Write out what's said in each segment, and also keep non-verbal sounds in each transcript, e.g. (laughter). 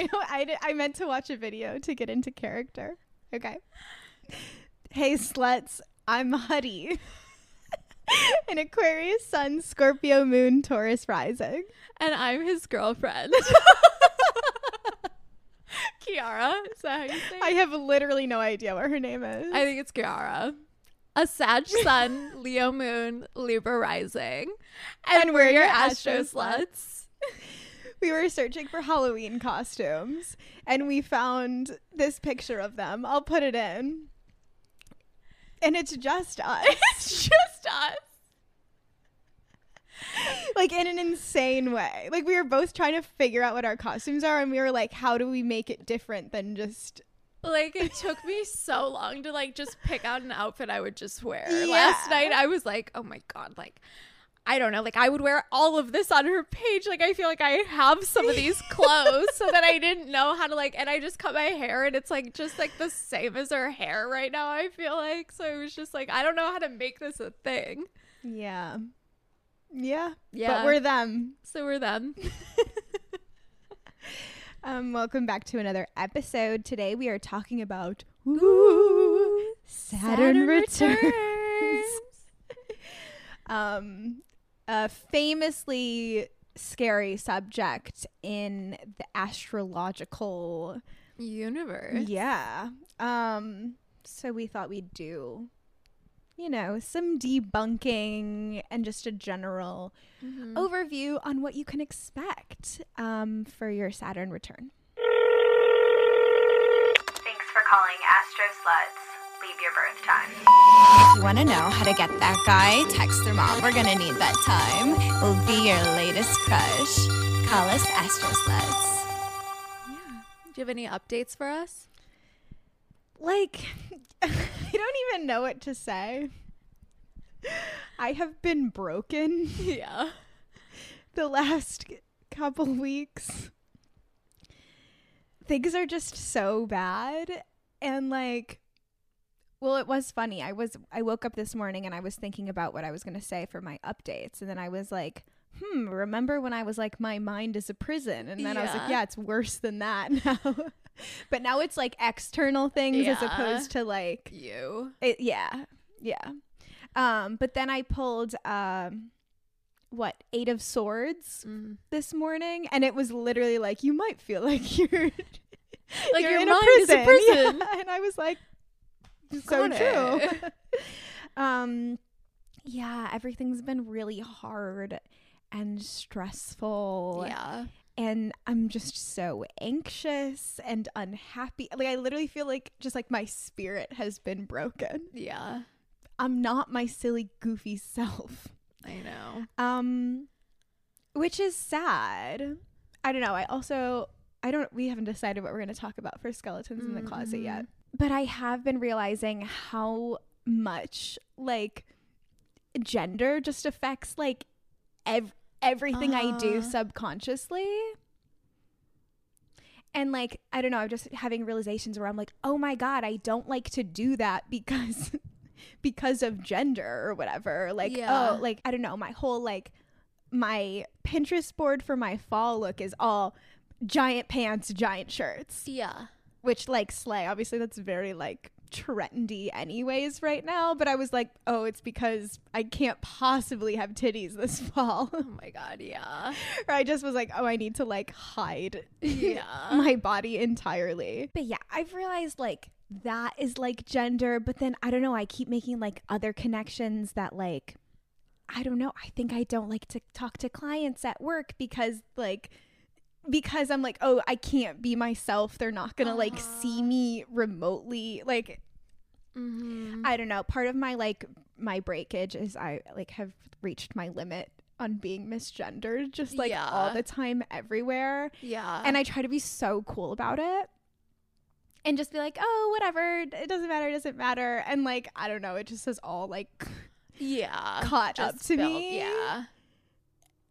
I know. I, did, I meant to watch a video to get into character. Okay. Hey, sluts. I'm Huddy. An Aquarius Sun, Scorpio Moon, Taurus rising. And I'm his girlfriend. (laughs) Kiara. Is that how you say it? I have literally no idea what her name is. I think it's Kiara. A Sag Sun, (laughs) Leo Moon, Libra Rising. And, we're your Astro Sluts. We were searching for Halloween costumes and we found this picture of them. I'll put it in. And it's just us. (laughs) It's just us. like in an insane way. Like we were both trying to figure out what our costumes are and we were like how do we make it different than just Like it took me so long to like just pick out an outfit I would just wear. (laughs) Yeah. Last night I was like, oh my god, like I don't know, like I would wear all of this on her page. Like I feel like I have some of these (laughs) clothes so that I didn't know how to like and I just cut my hair and it's like just like the same as her hair right now, I feel like. So it was just like I don't know how to make this a thing. Yeah. Yeah. Yeah. But we're them. So we're them. (laughs) (laughs) Um welcome back to another episode. Today we are talking about ooh, Saturn, returns. um a famously scary subject in the astrological Universe. Yeah. Um so we thought we'd do you know, some debunking and just a general Mhm. overview on what you can expect um, for your Saturn return. Thanks for calling Astro Sluts. Leave your birth time. If you want to know how to get that guy, text their mom. We're going to need that time. We'll be your latest crush. Call us Astro Sluts. Do you have any updates for us? Like, (laughs) I don't even know what to say. I have been broken Yeah. (laughs) the last couple weeks. Things are just so bad. And like, well, it was funny. I was, I woke up this morning and I was thinking about what I was going to say for my updates. And then I was like, hmm, remember when I was like, my mind is a prison? And then I was like, Yeah. yeah, it's worse than that now. (laughs) but now it's like external things as opposed to like, You. it, yeah, yeah. Um, but then I pulled, um, what, Eight of Swords Mm. this morning, and it was literally like, you might feel like (laughs) you're Like you're your in mind a is a prison. (laughs) prison. Yeah, And I was like, so true. (laughs) (laughs) um, yeah, everything's been really hard and stressful. Yeah. And I'm just so anxious and unhappy. Like I literally feel like just like my spirit has been broken. Yeah. I'm not my silly goofy self. I know. Um which is sad. I don't know. I also I don't we haven't decided what we're going to talk about for skeletons in the closet yet. But I have been realizing how much like gender just affects like ev- everything I do Uh. subconsciously. And like I don't know, I'm just having realizations where I'm like, "Oh my god, I don't like to do that because (laughs) because of gender or whatever." Like, Yeah. oh, like I don't know, my whole like my Pinterest board for my fall look is all giant pants, giant shirts, Yeah. Which like slay. Obviously, that's very like trendy, anyways, right now. But I was like, oh, it's because I can't possibly have titties this (laughs) fall. Oh my god. Yeah. or I just was like, oh, I need to like hide Yeah. (laughs) my body entirely. But yeah, I've realized like that is like gender, but then I don't know, I keep making like other connections that like I don't know, I think I don't like to talk to clients at work because like because I'm like, oh, I can't be myself. They're not going to like see me remotely. Like mm-hmm. I don't know. Part of my like my breakage is I like have reached my limit on being misgendered just like all the time everywhere Yeah. and I try to be so cool about it. And just be like, oh, whatever. It doesn't matter. It doesn't matter. And like, I don't know. It just has all like, yeah. caught up to felt- me. Yeah.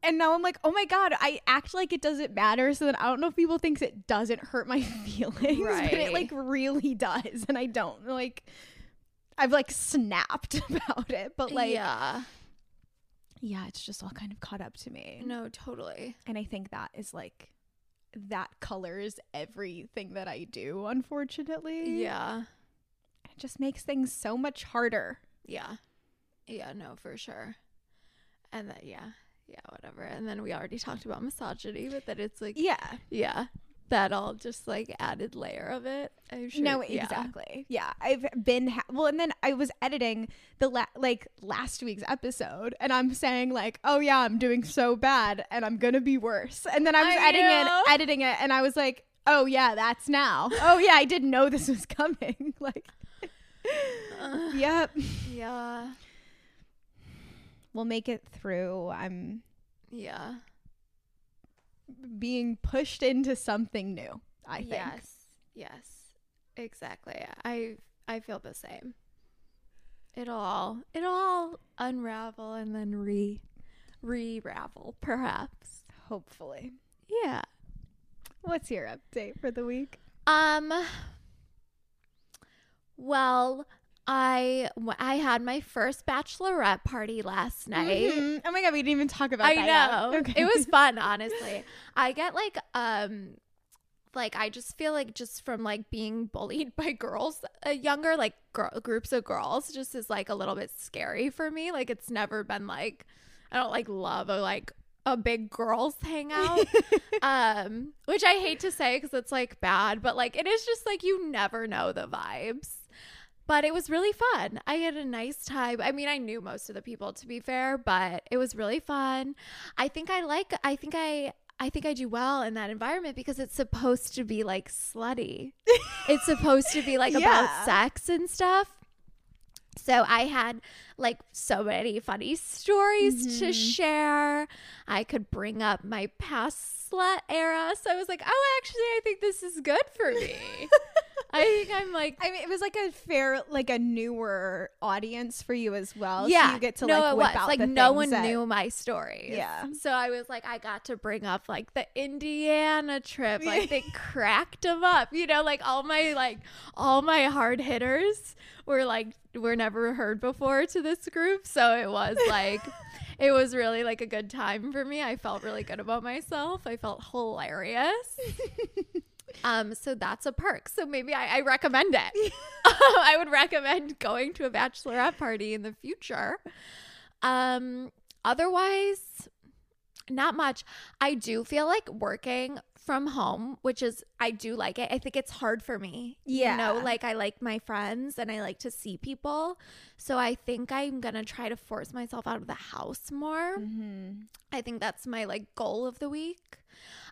And now I'm like, oh my God, I act like it doesn't matter. So then I don't know if people thinks it doesn't hurt my (laughs) feelings, but it like really does. And I don't like, I've like snapped (laughs) about it. But like, yeah. yeah, it's just all kind of caught up to me. No, totally. And I think that is like that colors everything that I do, unfortunately. Yeah. It just makes things so much harder. Yeah. Yeah, no, for sure. And that yeah. Yeah, whatever. And then we already talked about misogyny, but that it's like Yeah. yeah. That all just like added layer of it. I'm sure. No, exactly. Yeah, I've been ha- well, and then I was editing the la- like last week's episode, and I'm saying like, oh yeah, I'm doing so bad, and I'm gonna be worse. And then I was I editing know. it, editing it, and I was like, oh yeah, that's now. (laughs) oh yeah, I didn't know this was coming. (laughs) like, (sighs) yep, Yeah. We'll make it through. I'm Yeah. being pushed into something new. I think. Yes. Yes. Exactly. I I feel the same. It'll all it'll all unravel and then re re-ravel perhaps. Hopefully. Yeah. What's your update for the week? Um well, I I had my first bachelorette party last night. Mhm. Oh my god, we didn't even talk about I that. know. yet. Okay. It was (laughs) fun, honestly. I get like um like I just feel like just from like being bullied (laughs) by girls uh, younger like girl, groups of girls just is like a little bit scary for me. Like it's never been like I don't like love a like a big girls hangout. (laughs) um which I hate to say cuz it's like bad, but like it is just like you never know the vibes. But it was really fun. I had a nice time. I mean, I knew most of the people to be fair, but it was really fun. I think I like I think I I think I do well in that environment because it's supposed to be like slutty. it's supposed to be like (laughs) Yeah. about sex and stuff. So I had like so many funny stories to mm-hmm. share. I could bring up my past slut era. So I was like, oh, actually, I think this is good for me. (laughs) I think I'm like I mean, it was like a fair, like a newer audience for you as well. yeah, so you get to no, like whip out like no one that- knew my stories. Yeah. so I was like, I got to bring up like the Indiana trip. (laughs) Like they cracked them up, you know, like all my like all my hard hitters were like were never heard before to this group. So it was (laughs) like. It was really like a good time for me. I felt really good about myself. I felt hilarious. (laughs) Um, so that's a perk. So maybe I, I recommend it. (laughs) (laughs) I would recommend going to a bachelorette party in the future. Um, otherwise, not much. I do feel like working from home, which is I do like it. I think it's hard for me. Yeah. You know, like I like my friends and I like to see people. So I think I'm gonna try to force myself out of the house more. Mm-hmm. I think that's my like goal of the week.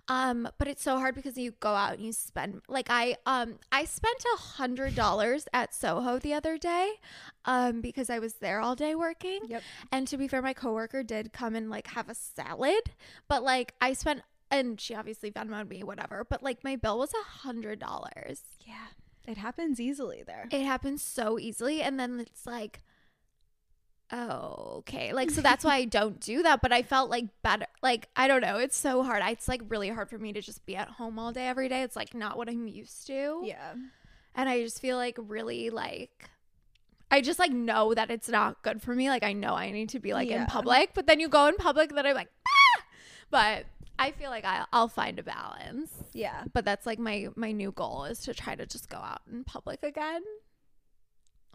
Um, but it's so hard because you go out and you spend like I um I spent a hundred dollars at Soho the other day, um, because I was there all day working. Yep. And to be fair, my coworker did come and like have a salad, but like I spent and she obviously Venmoed me, whatever. But like my bill was a hundred dollars. Yeah, it happens easily there. It happens so easily, and then it's like, oh, okay. Like, so that's (laughs) why I don't do that. But I felt like better. Like, I don't know. It's so hard. It's like really hard for me to just be at home all day, every day. It's like not what I'm used to. Yeah. And I just feel like really like. I just like know that it's not good for me. Like I know I need to be like Yeah. in public, but then you go in public, then I'm like, ah! But I feel like I'll, I'll find a balance Yeah. but that's like my my new goal is to try to just go out in public again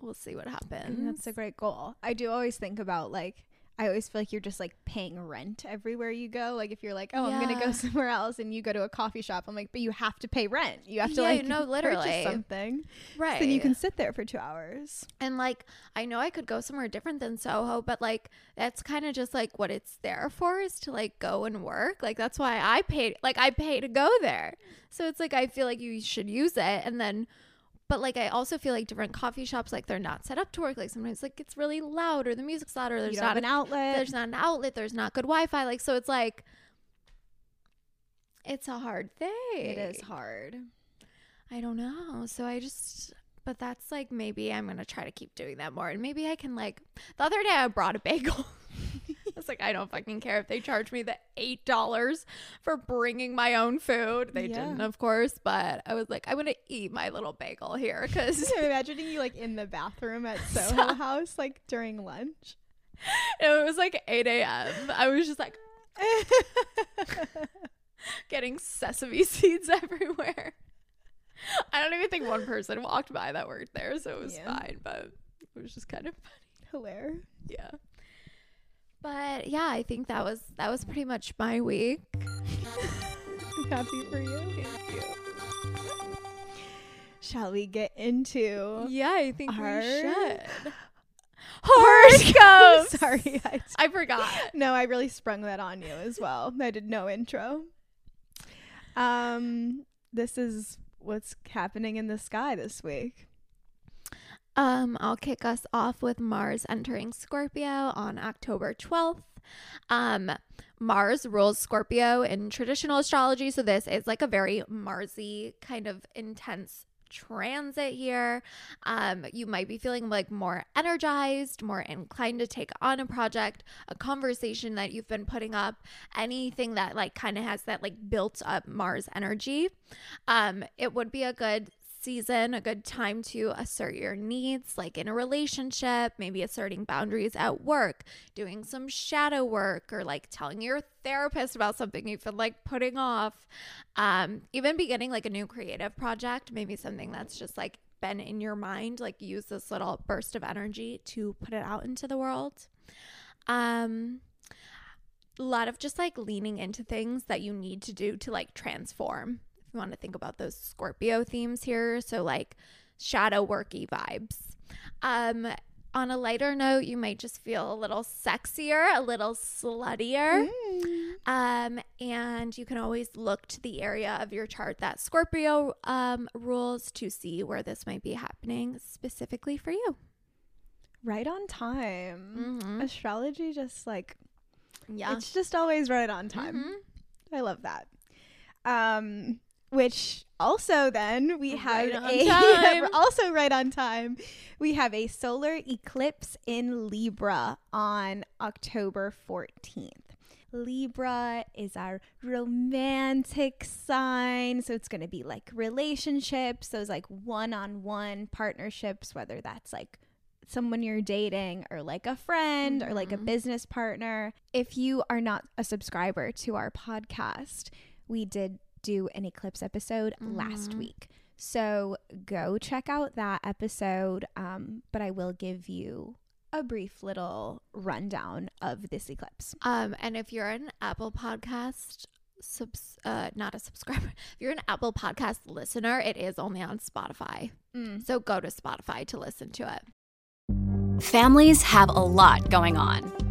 we'll see what happens that's a great goal. I do always think about like I always feel like you're just like paying rent everywhere you go. Like if you're like, oh, I'm gonna go Yeah. (laughs) somewhere else, and you go to a coffee shop, I'm like, but you have to pay rent. You have to Yeah, like no, purchase literally. something. right Then you can sit there for two hours. and like i know i could go somewhere different than soho but like that's kind of just like what it's there for is to like go and work like that's why i paid like i pay to go there so it's like i feel like you should use it and then but like i also feel like different coffee shops like they're not set up to work. Like sometimes like it's really loud or the music's loud or there's don't an a outlet. there's not an outlet. There's not good wi-fi. Like so it's like it's a hard thing it is hard. i don't know. So i just but that's like maybe i'm gonna try to keep doing that more. And maybe i can like the other day i brought a bagel (laughs) was like, I don't fucking care if they charge me the eight dollars for bringing my own food. They Yeah. didn't, of course, but I was like, I'm gonna eat my little bagel here because (laughs) I'm imagining you like in the bathroom at (laughs) Soho House, like during lunch. (laughs) it was like 8 a.m. I was just like, getting sesame seeds everywhere. I don't even think one person walked by that worked there, so it was Yeah. fine, but it was just kind of funny. Hilarious. Yeah. But yeah, I think that was that was pretty much my week. (laughs) Happy for you. Thank you. Shall we get into Yeah, I think Our- we should. horoscopes? (laughs) Sorry, I (laughs) I forgot. No, I really sprung that on you as well. I did no intro. Um, this is what's happening in the sky this week. Um, I'll kick us off with Mars entering Scorpio on October 12th. Um, Mars rules Scorpio in traditional astrology, so this is like a very Marsy kind of intense transit here. Um, you might be feeling like more energized, more inclined to take on a project, a conversation that you've been putting up, anything that like kind of has that like built up Mars energy. Um, it would be a good season, a good time to assert your needs, like in a relationship, maybe asserting boundaries at work, doing some shadow work, or like telling your therapist about something you've been like putting off. Um, even beginning like a new creative project, maybe something that's just like been in your mind, like use this little burst of energy to put it out into the world. Um, a lot of just like leaning into things that you need to do to like transform. You want to think about those Scorpio themes here, so like shadow worky vibes. Um, on a lighter note, you might just feel a little sexier, a little sluttier. Um, and you can always look to the area of your chart that Scorpio um, rules to see where this might be happening specifically for you. Right on time. Mhm. Astrology just like Yeah. it's just always right on time. Mhm. I love that. Um which also then we have Right a (laughs) also right on time. We have a solar eclipse in Libra on October 14th. Libra is our romantic sign. So it's going to be like relationships, those like one on one partnerships, whether that's like someone you're dating or like a friend or like a mm-hmm. business partner. If you are not a subscriber to our podcast, we did do an eclipse episode last week. So go check out that episode. Um, but I will give you a brief little rundown of this eclipse. Um, and if you're an Apple Podcast subs, uh, not a subscriber, (laughs) if you're an Apple Podcast listener, it is only on Spotify. So go to Spotify to listen to it. Families have a lot going on.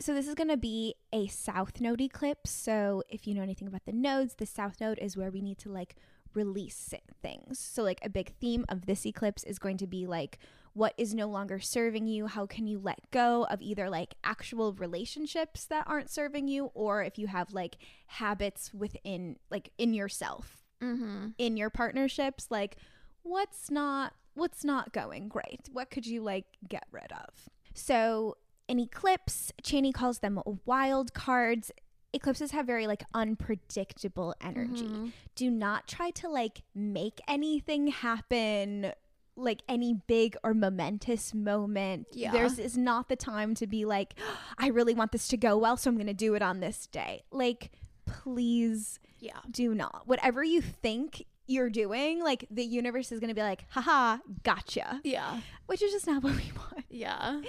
So this is going to be a south node eclipse. So if you know anything about the nodes, the south node is where we need to like release things. So like a big theme of this eclipse is going to be like what is no longer serving you? How can you let go of either like actual relationships that aren't serving you or if you have like habits within like in yourself, mm-hmm. in your partnerships, like what's not what's not going great? What could you like get rid of? So an eclipse, Chani calls them wild cards. Eclipses have very like unpredictable energy. Mm-hmm. Do not try to like make anything happen like any big or momentous moment. Yeah. There's is not the time to be like, I really want this to go well, so I'm gonna do it on this day. Like, please Yeah. do not. Whatever you think you're doing, like the universe is gonna be like, haha, gotcha. Yeah. Which is just not (laughs) what we want. Yeah.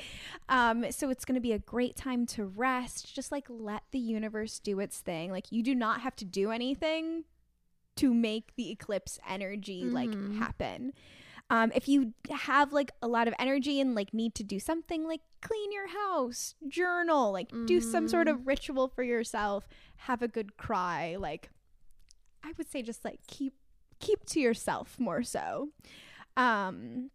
Um, so it's going to be a great time to rest. Just like let the universe do its thing. Like you do not have to do anything to make the eclipse energy like Mhm. happen. Um, if you have like a lot of energy and like need to do something like clean your house, journal, like do some sort of ritual for yourself, have a good cry, like I would say just like keep keep to yourself more so. Um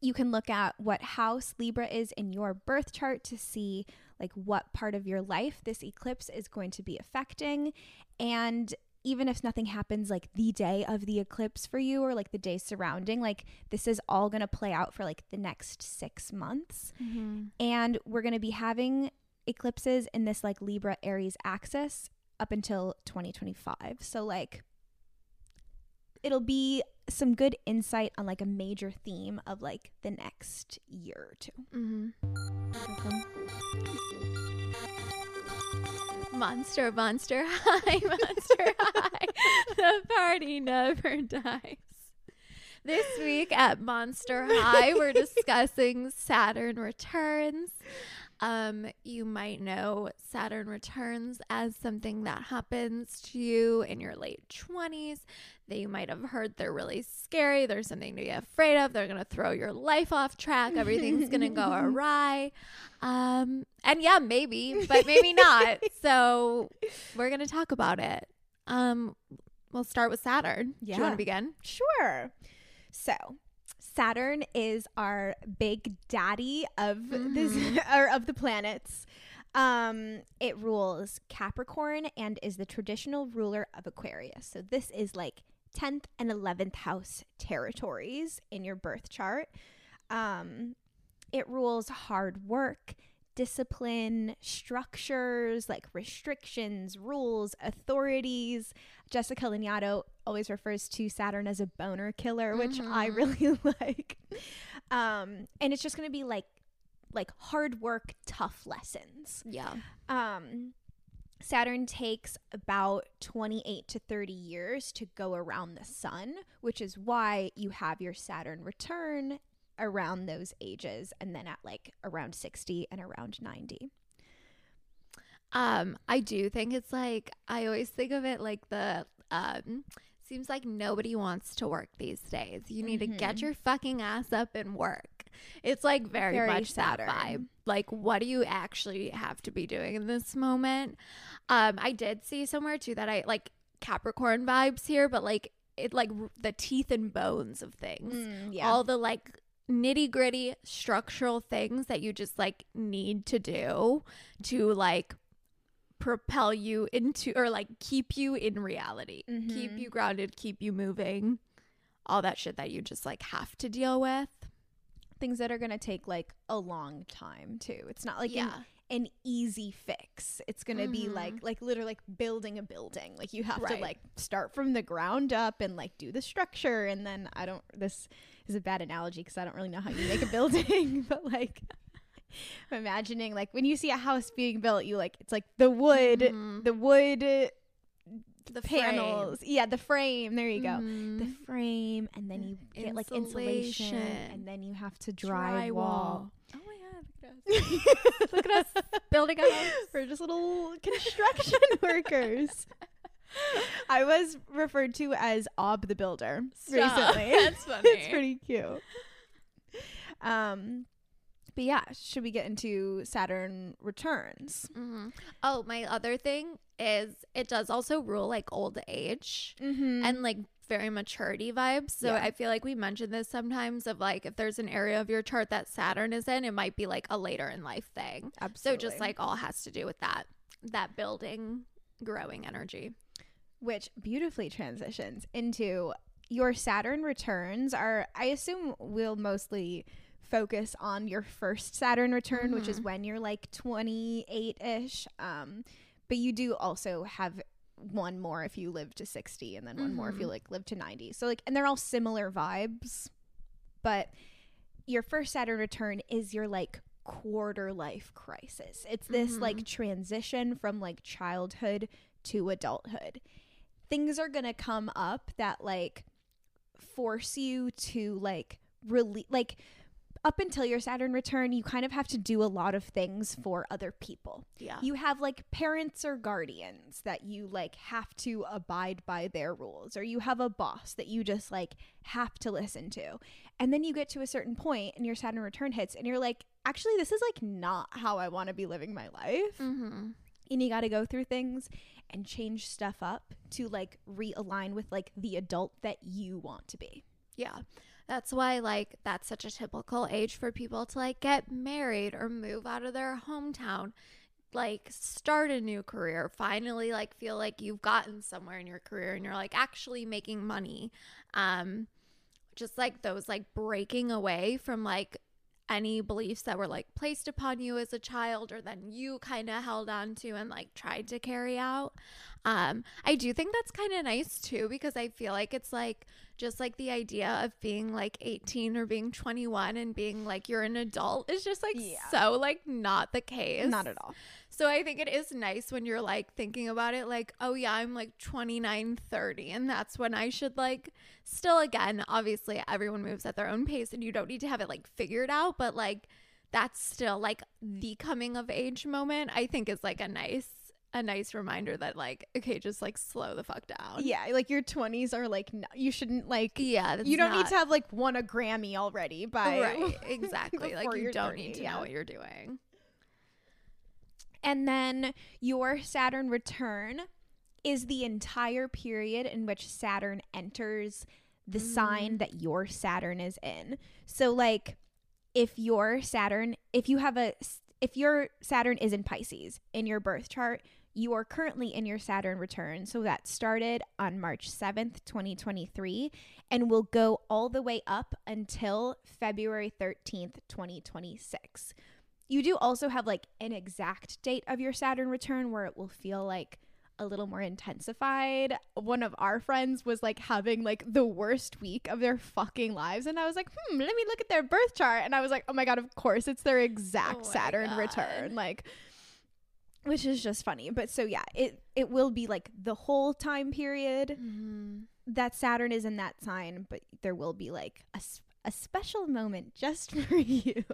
you can look at what house Libra is in your birth chart to see like what part of your life this eclipse is going to be affecting. And even if nothing happens like the day of the eclipse for you or like the day surrounding like this is all going to play out for like the next 6 months. And we're going to be having eclipses in this like Libra Aries axis up until 2025 so like it'll be some good insight on like a major theme of like the next year or 2 Mm-hmm. Monster, monster (laughs) high, monster high. (laughs) The party never dies. This week at Monster High, we're (laughs) discussing Saturn returns. Um, you might know Saturn returns as something that happens to you in your late 20s that you might have heard they're really scary. There's something to be afraid of. They're going to throw your life off track. Everything's going to go (laughs) awry. Um, and yeah, maybe, but maybe not. (laughs) So we're going to talk about it. Um, we'll start with Saturn. Do you want to begin? Sure. So, Saturn is our big daddy of this (laughs) or of the planets. Um, it rules Capricorn and is the traditional ruler of Aquarius. So this is like 10th and 11th house territories in your birth chart. Um, it rules hard work, discipline, structures, like restrictions, rules, authorities. Jessica Lanyadoo always refers to Saturn as a boner killer, which I really (laughs) like. Um, and it's just going to be like like hard work, tough lessons. Yeah. Um, Saturn takes about 28 to 30 years to go around the sun, which is why you have your Saturn return around those ages and then at like around 60 and around 90. Um, I do think it's like I always think of it like the um seems like nobody wants to work these days. You need to get your fucking ass up and work. It's like very, Very much Saturn. that vibe. Like what do you actually have to be doing in this moment? Um, I did see somewhere too that I like Capricorn vibes here, but like it like r- the teeth and bones of things yeah. all the like nitty gritty structural things that you just like need to do to like propel you into or like keep you in reality, keep mm-hmm. you grounded, keep you moving, all that shit that you just like have to deal with. Things that are going to take like a long time too. It's not like Yeah. An, easy fix. It's going to be like like literally like building a building. Like you have to like start from the ground up and like do the structure and then I don't this is a bad analogy cuz I don't really know how you make a (laughs) building, (laughs) but like (laughs) I'm imagining like when you see a house being built, you like it's like the wood, the wood The panels. Yeah, the frame. There you go. Mhm. The frame, and then you get like insulation, Insulation. and then you have to drywall. Oh god, look at us. (laughs) look at us building a house. We're just little construction (laughs) workers. I was referred to as Ob the Builder Stop. recently. (laughs) That's funny. it's pretty cute. Um, but yeah, should we get into Saturn returns? Mhm. Oh, my other thing is it does also rule like old age Mm-hmm. and like very maturity vibes. So Yeah. I feel like we mentioned this sometimes of like if there's an area of your chart that Saturn is in, it might be like a later in life thing. Absolutely. So just like all has to do with that that building growing energy. which beautifully transitions into your Saturn returns are I assume we'll mostly focus on your first Saturn return which is when you're like 28ish um but you do also have one more if you live to 60 and then one more if you mm-hmm. like live to 90 so like and they're all similar vibes but your first Saturn return is your like quarter life crisis. It's this mm-hmm. like transition from like childhood to adulthood. Things are to come up that like force you to like really like up until your Saturn return, you kind of have to do a lot of things for other people. Yeah. You have like parents or guardians that you like have to abide by their rules, or you have a boss that you just like have to listen to. And then you get to a certain point and your Saturn return hits, and you're like, actually, this is like not how I want to be living my life. mm-hmm. And you got to go through things and change stuff up to like realign with like the adult that you want to be. Yeah. That's why like that's such a typical age for people to like get married or move out of their hometown. Like start a new career, finally like feel like you've gotten somewhere in your career and you're like actually making money. Um just like those like breaking away from like any beliefs that were like placed upon you as a child or then you kind of held on to and like tried to carry out. Um I do think that's kind of nice too because I feel like it's like just like the idea of being like 18 or being 21 and being like you're an adult is just like Yeah. so like not the case. Not at all. So I think it is nice when you're like thinking about it like, oh yeah, I'm like 29, 30 and that's when I should like still again, obviously everyone moves at their own pace and you don't need to have it like figured out, but like that's still like the coming of age moment I think is like a nice a nice reminder that like okay, just like slow the fuck down. Yeah, like your 20s are like, no, you shouldn't like, Yeah, you don't need to have like won a Grammy already by. right (laughs) exactly like you don't 30, need to yeah. know what you're doing And then your Saturn return is the entire period in which Saturn enters the sign mm. that your Saturn is in. So like if your Saturn, if you have a if your Saturn is in Pisces in your birth chart, you are currently in your Saturn return. So that started on March 7th, 2023 and will go all the way up until February 13th, 2026. You do also have like an exact date of your Saturn return where it will feel like a little more intensified. One of our friends was like having like the worst week of their fucking lives. And I was like, hmm, let me look at their birth chart. And I was like, oh my God, of course, it's their exact Oh Saturn God. return. Like, which is just funny. But so yeah, it it will be like the whole time period that Saturn is in that sign, but there will be like a, a special moment just (laughs) for you.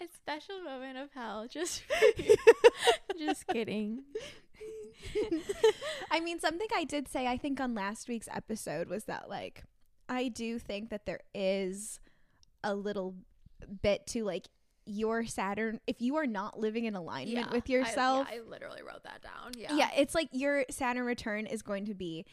a special moment of hell just for (laughs) you. just kidding I mean, something I did say, I think, on last week's episode was that, like, I do think that there is a little bit to, like, your Saturn. If you are not living in alignment with I- yourself, yeah, I, literally wrote that down. Yeah. yeah. it's like your Saturn return is going to be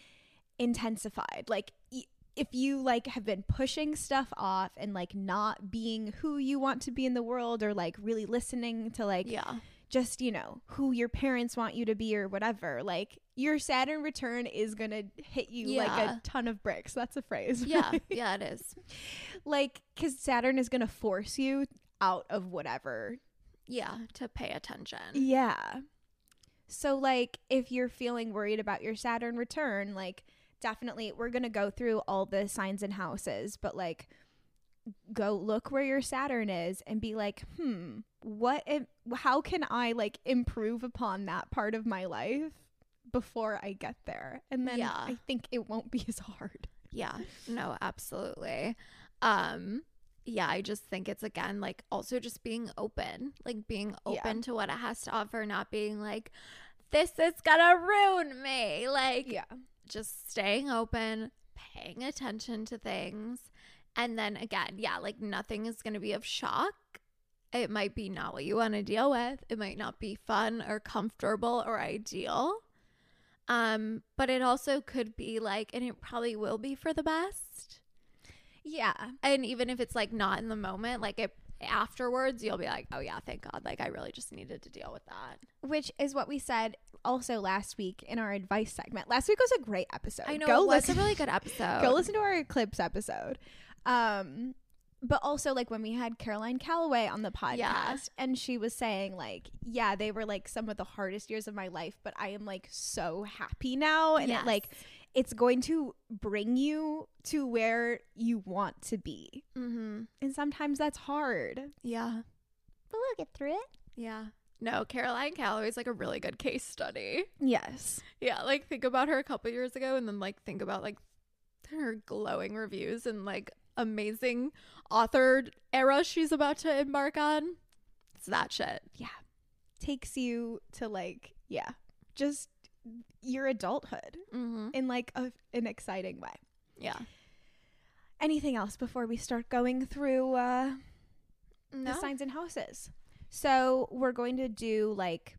intensified. Like, y- if you like have been pushing stuff off and like not being who you want to be in the world or like really listening to like Yeah. just you know who your parents want you to be or whatever like your saturn return is gonna hit you like a ton of bricks that's a phrase Yeah. (laughs) Yeah, it is. like because saturn is gonna force you out of whatever Yeah. To pay attention. yeah so like if you're feeling worried about your saturn return like definitely we're gonna go through all the signs and houses but like go look where your saturn is and be like hmm what if, how can i like improve upon that part of my life before i get there and then Yeah. i think it won't be (laughs) as hard Yeah. No, absolutely. Um yeah, I just think it's again like also just being open, like being Yeah. open to what it has to offer, not being like this is gonna ruin me. Like yeah just staying open, paying attention to things. And then again, yeah, like nothing is going to be of shock. It might be not what you want to deal with. It might not be fun or comfortable or ideal. Um, but it also could be like, and it probably will be for the best. yeah And even if it's like not in the moment, like it afterwards, you'll be like, oh yeah, thank God. Like I really just needed to deal with that. which is what we said also last week in our advice segment last week was a great episode I know go it was listen a really (laughs) good episode. go listen to our eclipse episode um but also like when we had caroline calloway on the podcast Yeah. and she was saying like yeah they were like some of the hardest years of my life but i am like so happy now and Yes. it like it's going to bring you to where you want to be Mm-hmm. and sometimes that's hard Yeah. but we'll get through it Yeah. No, Caroline Calloway is like a really good case study. yes Yeah, like think about her a couple years ago and then like think about like her glowing reviews and like amazing author era she's about to embark on. It's that shit. Yeah. Takes you to like, yeah, just your adulthood Mm-hmm. in like a, an exciting way. Yeah. Anything else before we start going through uh, No. the signs and houses? So we're going to do like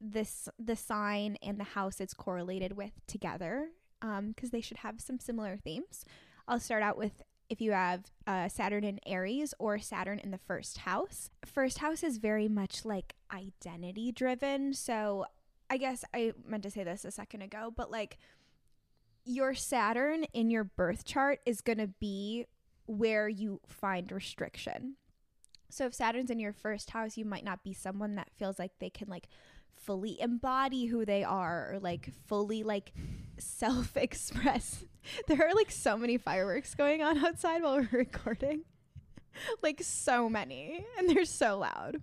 this the sign and the house it's correlated with together because they should have some similar themes. I'll start out with if you have uh, Saturn in Aries or Saturn in the first house. First house is very much like identity driven. So I guess I meant to say this a second ago, but like your Saturn in your birth chart is going to be where you find restriction. So if Saturn's in your first house, you might not be someone that feels like they can like fully embody who they are or like fully like self-express. (laughs) There are like so many fireworks going on (laughs) outside while we're recording. (laughs) like so many and they're so loud.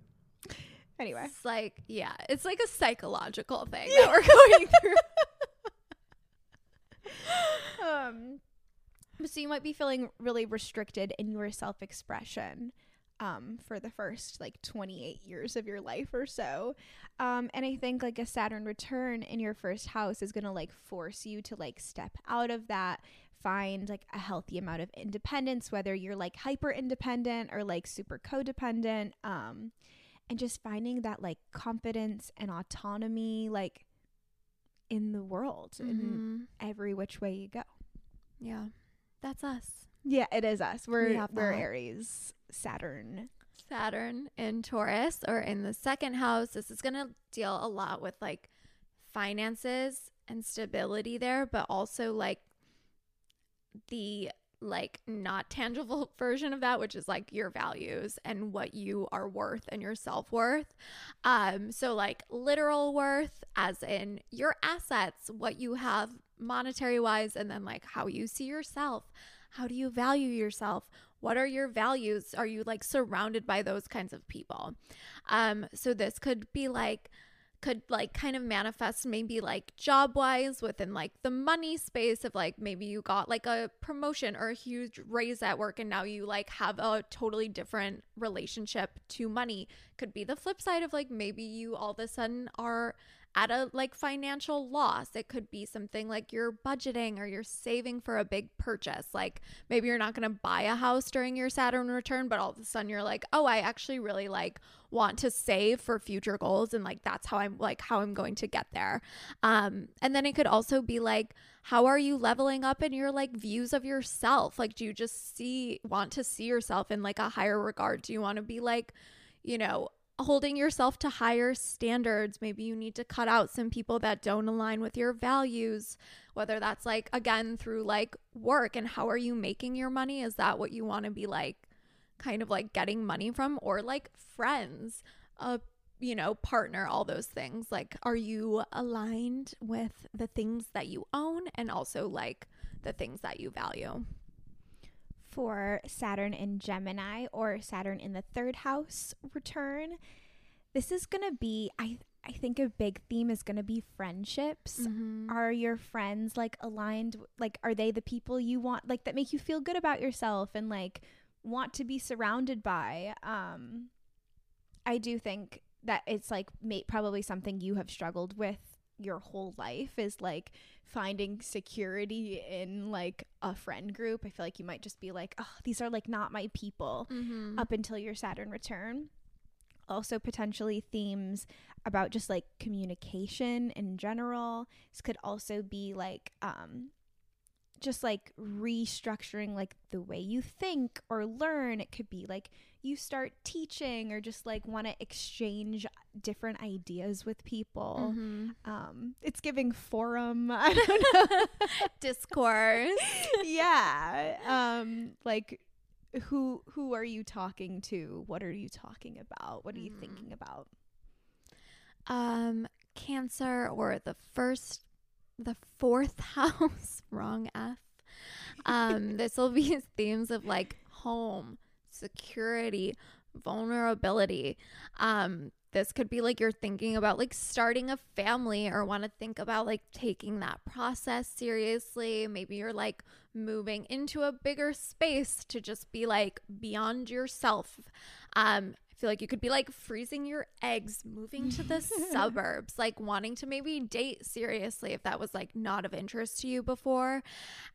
Anyway, It's like, yeah, it's like a psychological thing (laughs) that we're going through. (laughs) um so you might be feeling really restricted in your self-expression um for the first like 28 years of your life or so. Um and i think like a saturn return in your first house is going to like force you to like step out of that find like a healthy amount of independence whether you're like hyper independent or like super codependent. Um and just finding that like confidence and autonomy like in the world in Mhm. every which way you go Yeah. That's us. yeah, it is us. We're have we're that. Aries, Saturn. Saturn in Taurus or in the second house. This is going to deal a lot with like finances and stability there, but also like the like not tangible (laughs) version of that which is like your values and what you are worth and your self-worth. Um so like literal worth as in your assets, what you have monetary wise and then like how you see yourself. How do you value yourself? What are your values? Are you like surrounded by those kinds of people? Um so this could be like could like kind of manifest maybe like job wise within like the money space of like maybe you got like a promotion or a huge raise at work and now you like have a totally different relationship to money. Could be the flip side of like maybe you all of a sudden are at a like financial loss it could be something like you're budgeting or you're saving for a big purchase like maybe you're not going to buy a house during your saturn return but all of a sudden you're like oh i actually really like want to save for future goals and like that's how I'm like how I'm going to get there. Um and then it could also be like how are you leveling up in your like views of yourself? Like do you just see want to see yourself in like a higher regard? Do you want to be like, you know, holding yourself to higher standards? Maybe you need to cut out some people that don't align with your values, whether that's like again through like work and how are you making your money? Is that what you want to be like kind of like getting money from or like friends a you know partner all those things like are you aligned with the things that you own and also like the things that you value For Saturn in Gemini or Saturn in the third house return, this is gonna be I I think a big theme is gonna be friendships. Mm-hmm. Are your friends like aligned? Like, are they the people you want like that make you feel good about yourself and like want to be surrounded by? Um, I do think that it's like may- probably something you have struggled with your whole life is like finding security in like a friend group. I feel like you might just be like, oh, these are like not my people Mm-hmm. up until your Saturn return. Also, potentially themes about just like communication in general. This could also be like, um, just like restructuring like the way you think or learn. It could be like you start teaching or just like want to exchange different ideas with people. Mm-hmm. Um, it's giving forum. (laughs) I don't know. (laughs) discourse (laughs) yeah. Um, like who who are you talking to? What are you talking about? What are you Mm. thinking about? um cancer or the first the fourth house wrong f um this will be themes of like home security vulnerability um this could be like you're thinking about like starting a family or want to think about like taking that process seriously. Maybe you're like moving into a bigger space to just be like beyond yourself. Um, feel like you could be like freezing your eggs, moving to the (laughs) suburbs, like wanting to maybe date seriously if that was like not of interest to you before.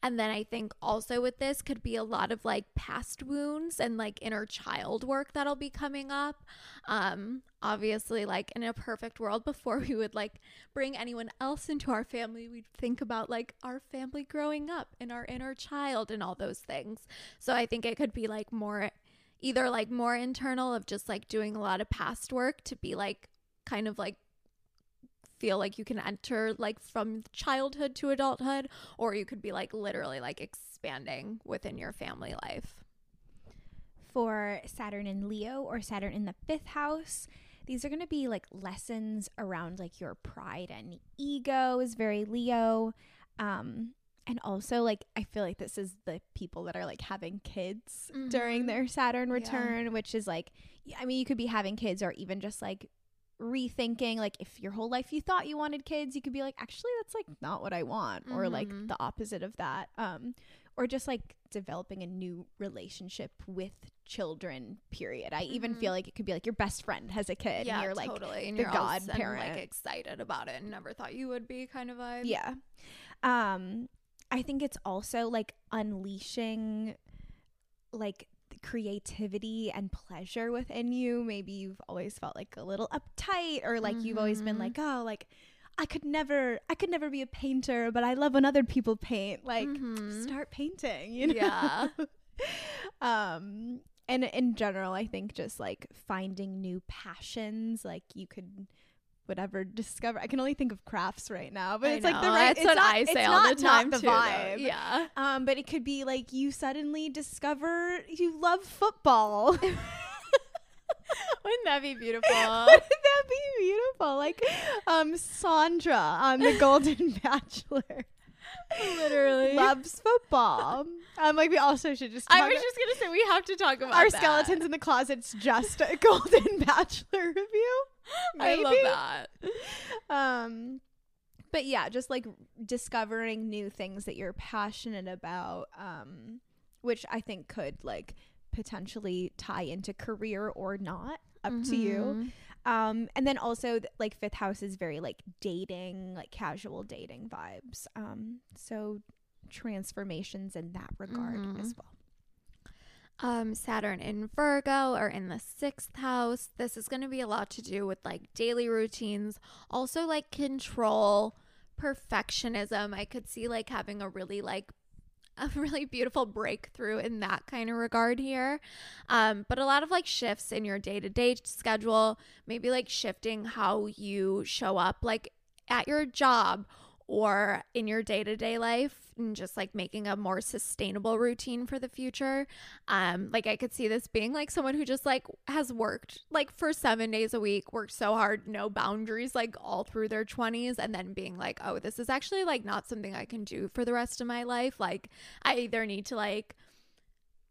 And then I think also with this could be a lot of like past wounds and like inner child work that'll be coming up. Um, obviously, like in a perfect world, before we would like bring anyone else into our family, we'd think about like our family growing up and our inner child and all those things. So I think it could be like more either like more internal of just like doing a lot of past work to be like kind of like feel like you can enter like from childhood to adulthood or you could be like literally like expanding within your family life for Saturn in Leo or Saturn in the fifth house. These are going to be like lessons around like your pride and ego is very Leo. Um, and also like I feel like this is the people that are like having kids during Mhm. their Saturn Yeah. return, which is like I mean you could be having kids or even just like rethinking like if your whole life you thought you wanted kids, you could be like actually that's like not what I want or like Mhm. the opposite of that. Um or just like developing a new relationship with children period. I even Mhm. feel like it could be like your best friend has a kid yeah and you're like totally and the you're all of a sudden, godparent. like excited about it and never thought you would be kind of vibe Yeah. Um I think it's also like unleashing like creativity and pleasure within you. Maybe you've always felt like a little uptight or like you've always been like, "Oh, like I could never I could never be a painter, but I love when other people paint." Like Mhm. start painting, you know. Yeah. (laughs) um and in general, I think just like finding new passions, like you could whatever discover. I can only think of crafts right now, but I it's like the right. That's it's what not, I say all not, the not time the too, though. Yeah. Um, but it could be like you suddenly discover you love football. (laughs) (laughs) Wouldn't that be beautiful? (laughs) Wouldn't that be beautiful? Like um Sandra on the Golden Bachelor. Literally. Loves football. Um like we also should just I was just gonna say we have to talk about our that. skeletons in the closet's just a Golden Bachelor review. (laughs) I love that. um but yeah just like discovering new things that you're passionate about um which i think could like potentially tie into career or not up to you Mhm. um and then also th- like fifth house is very like dating like casual dating vibes um so transformations in that regard Mhm. as well um Saturn in Virgo or in the 6th house. This is going to be a lot to do with like daily routines, also like control, perfectionism. I could see like having a really like a (laughs) really beautiful breakthrough in that kind of regard here. Um, but a lot of like shifts in your day to day schedule, maybe like shifting how you show up, like at your job or in your day to day life, and just like making a more sustainable routine for the future. Um, like I could see this being like someone who just like has worked like for seven days a week, worked so hard, no boundaries, like all through their 20s, and then being like, oh, this is actually like not something I can do for the rest of my life. Like, I either need to like,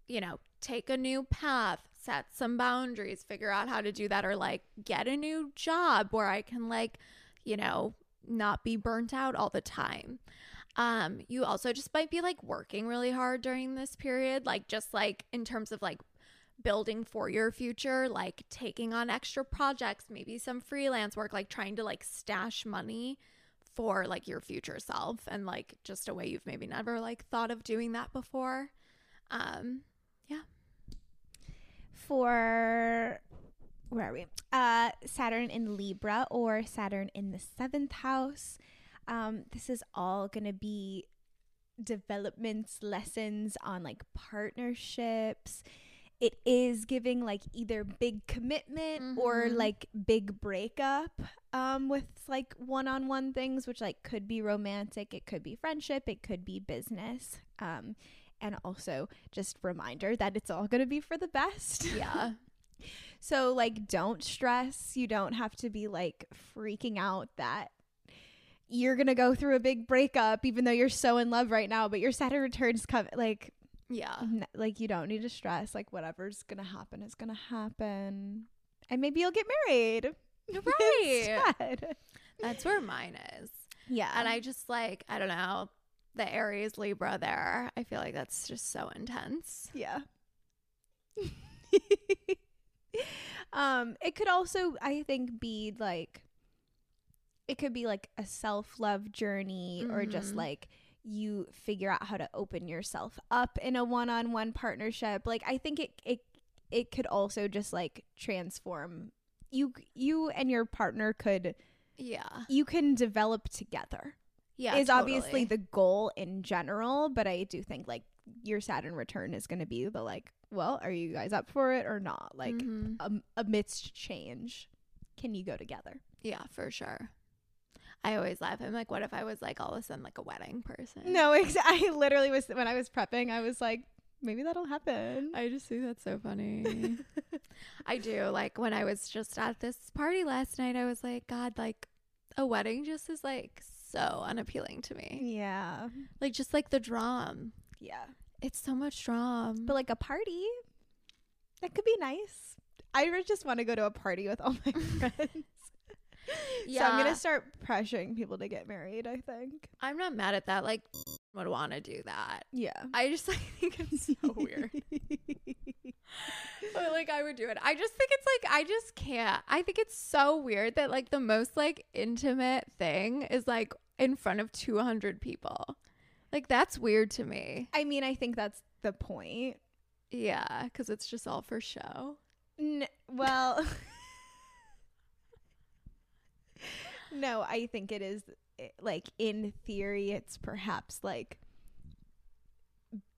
you know, take a new path, set some boundaries, figure out how to do that, or like get a new job where I can like, you know, not be burnt out all the time. Um, you also just might be like working really hard during this period, like just like in terms of like building for your future, like taking on extra projects, maybe some freelance work, like trying to like stash money for like your future self and like just a way you've maybe never like thought of doing that before. Um, yeah. for where are we? Uh, Saturn in Libra or Saturn in the seventh house. Um, this is all gonna be developments, lessons on like partnerships. It is giving like either big commitment or Mhm. like big breakup um, with like one on one things, which like could be romantic, it could be friendship, it could be business. Um, and also just reminder that it's all going to be for the best. Yeah. (laughs) So, like, don't stress. You don't have to be like freaking out that you're going to go through a big breakup, even though you're so in love right now, but your Saturn returns come like, yeah. n- like, you don't need to stress. Like, whatever's going to happen is going to happen. And maybe you'll get married. (laughs) Right. instead. That's where mine is. Yeah. And I just like, I don't know, the Aries Libra there. I feel like that's just so intense. Yeah. (laughs) (laughs) um, it could also, I think, be like it could be like a self love journey or just Mhm. like you figure out how to open yourself up in a one on one partnership. Like I think it it it could also just like transform you you and your partner could Yeah. you can develop together Yeah. is obviously the goal in general, but I do think like your Saturn return is going to be the like, well, are you guys up for it or not? Like Mhm. um, amidst change, can you go together? Yeah, for sure. I always laugh. I'm like, what if I was like all of a sudden like a wedding person? No, (laughs) ex- I literally was when I was prepping, I was like, maybe that'll happen. I just think that's so funny. (laughs) I do. Like when I was just at this party last night, I was like, God, like a wedding just is like so unappealing to me. yeah, Like just like the drum. Yeah, It's so much drum. but like a party, that could be nice. I just want to go to a party with all my (laughs) friends. Yeah. So I'm gonna start pressuring people to get married. I think. I'm not mad at that. Like (laughs) would want to do that. Yeah. I just (laughs) like think it's so weird. But like I would do it. I just think it's like I just can't. I think it's so weird that like the most like intimate thing is like in front of 200 people. Like that's weird to me. I mean, I think that's the point. Yeah, cuz it's just all for show. N- well, (laughs) no, I think it is eh, like in theory, it's perhaps like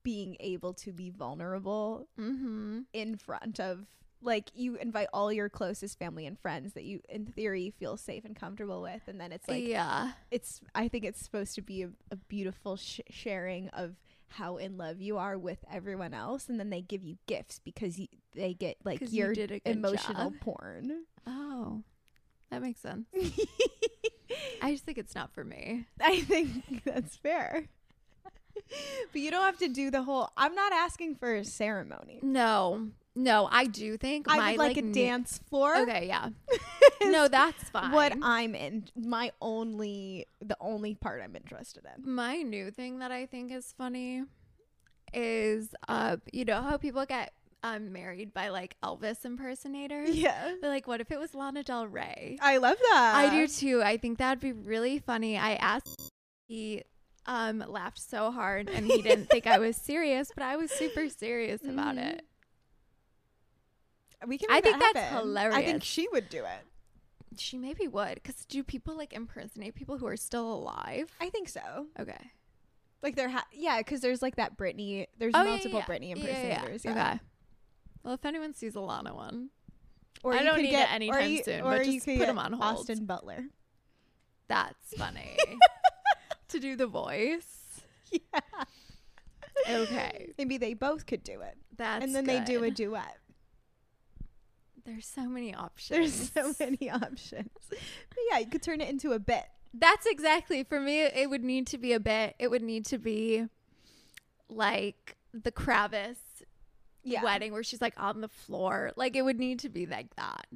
being able to be vulnerable Mhm. in front of like you invite all your closest family and friends that you in theory feel safe and comfortable with and then it's like yeah. it's i think it's supposed to be a, a beautiful sh- sharing of how in love you are with everyone else and then they give you gifts because you, they get like you your a emotional job. porn Oh. That makes sense. (laughs) I just think it's not for me. i think (laughs) that's fair (laughs) but you don't have to do the whole i'm not asking for a ceremony No. No, I do think i my would like, a dance floor Okay, yeah. (laughs) no, that's fine. what i'm in my only the only part i'm interested in My new thing that I think is funny is uh you know how people get um married by like Elvis impersonators? yeah But like what if it was Lana Del Rey? i love that I do too. I think that'd be really funny. I asked he um laughed so hard and he didn't think I was serious, but I was super serious about Mhm. it. We can I think that that's happen. i think she would do it She maybe would cuz do people like impersonate people who are still alive? i think so Okay. Like there, ha- yeah, because there's like that Britney. There's Oh, multiple yeah, Britney yeah. Yeah, impersonators. Yeah, Okay. Well, if anyone sees a Lana one, Or I you don't need get, it anytime you, soon, but just put them on hold. Austin Butler. that's funny. (laughs) to do the voice. Yeah. Okay. Maybe they both could do it, That's and then they do a duet. There's so many options. There's so many options. But yeah, you could turn it into a bit. That's exactly for me. It would need to be a bit. It would need to be like the Kravis Yeah, wedding where she's like on the floor. Like it would need to be like that.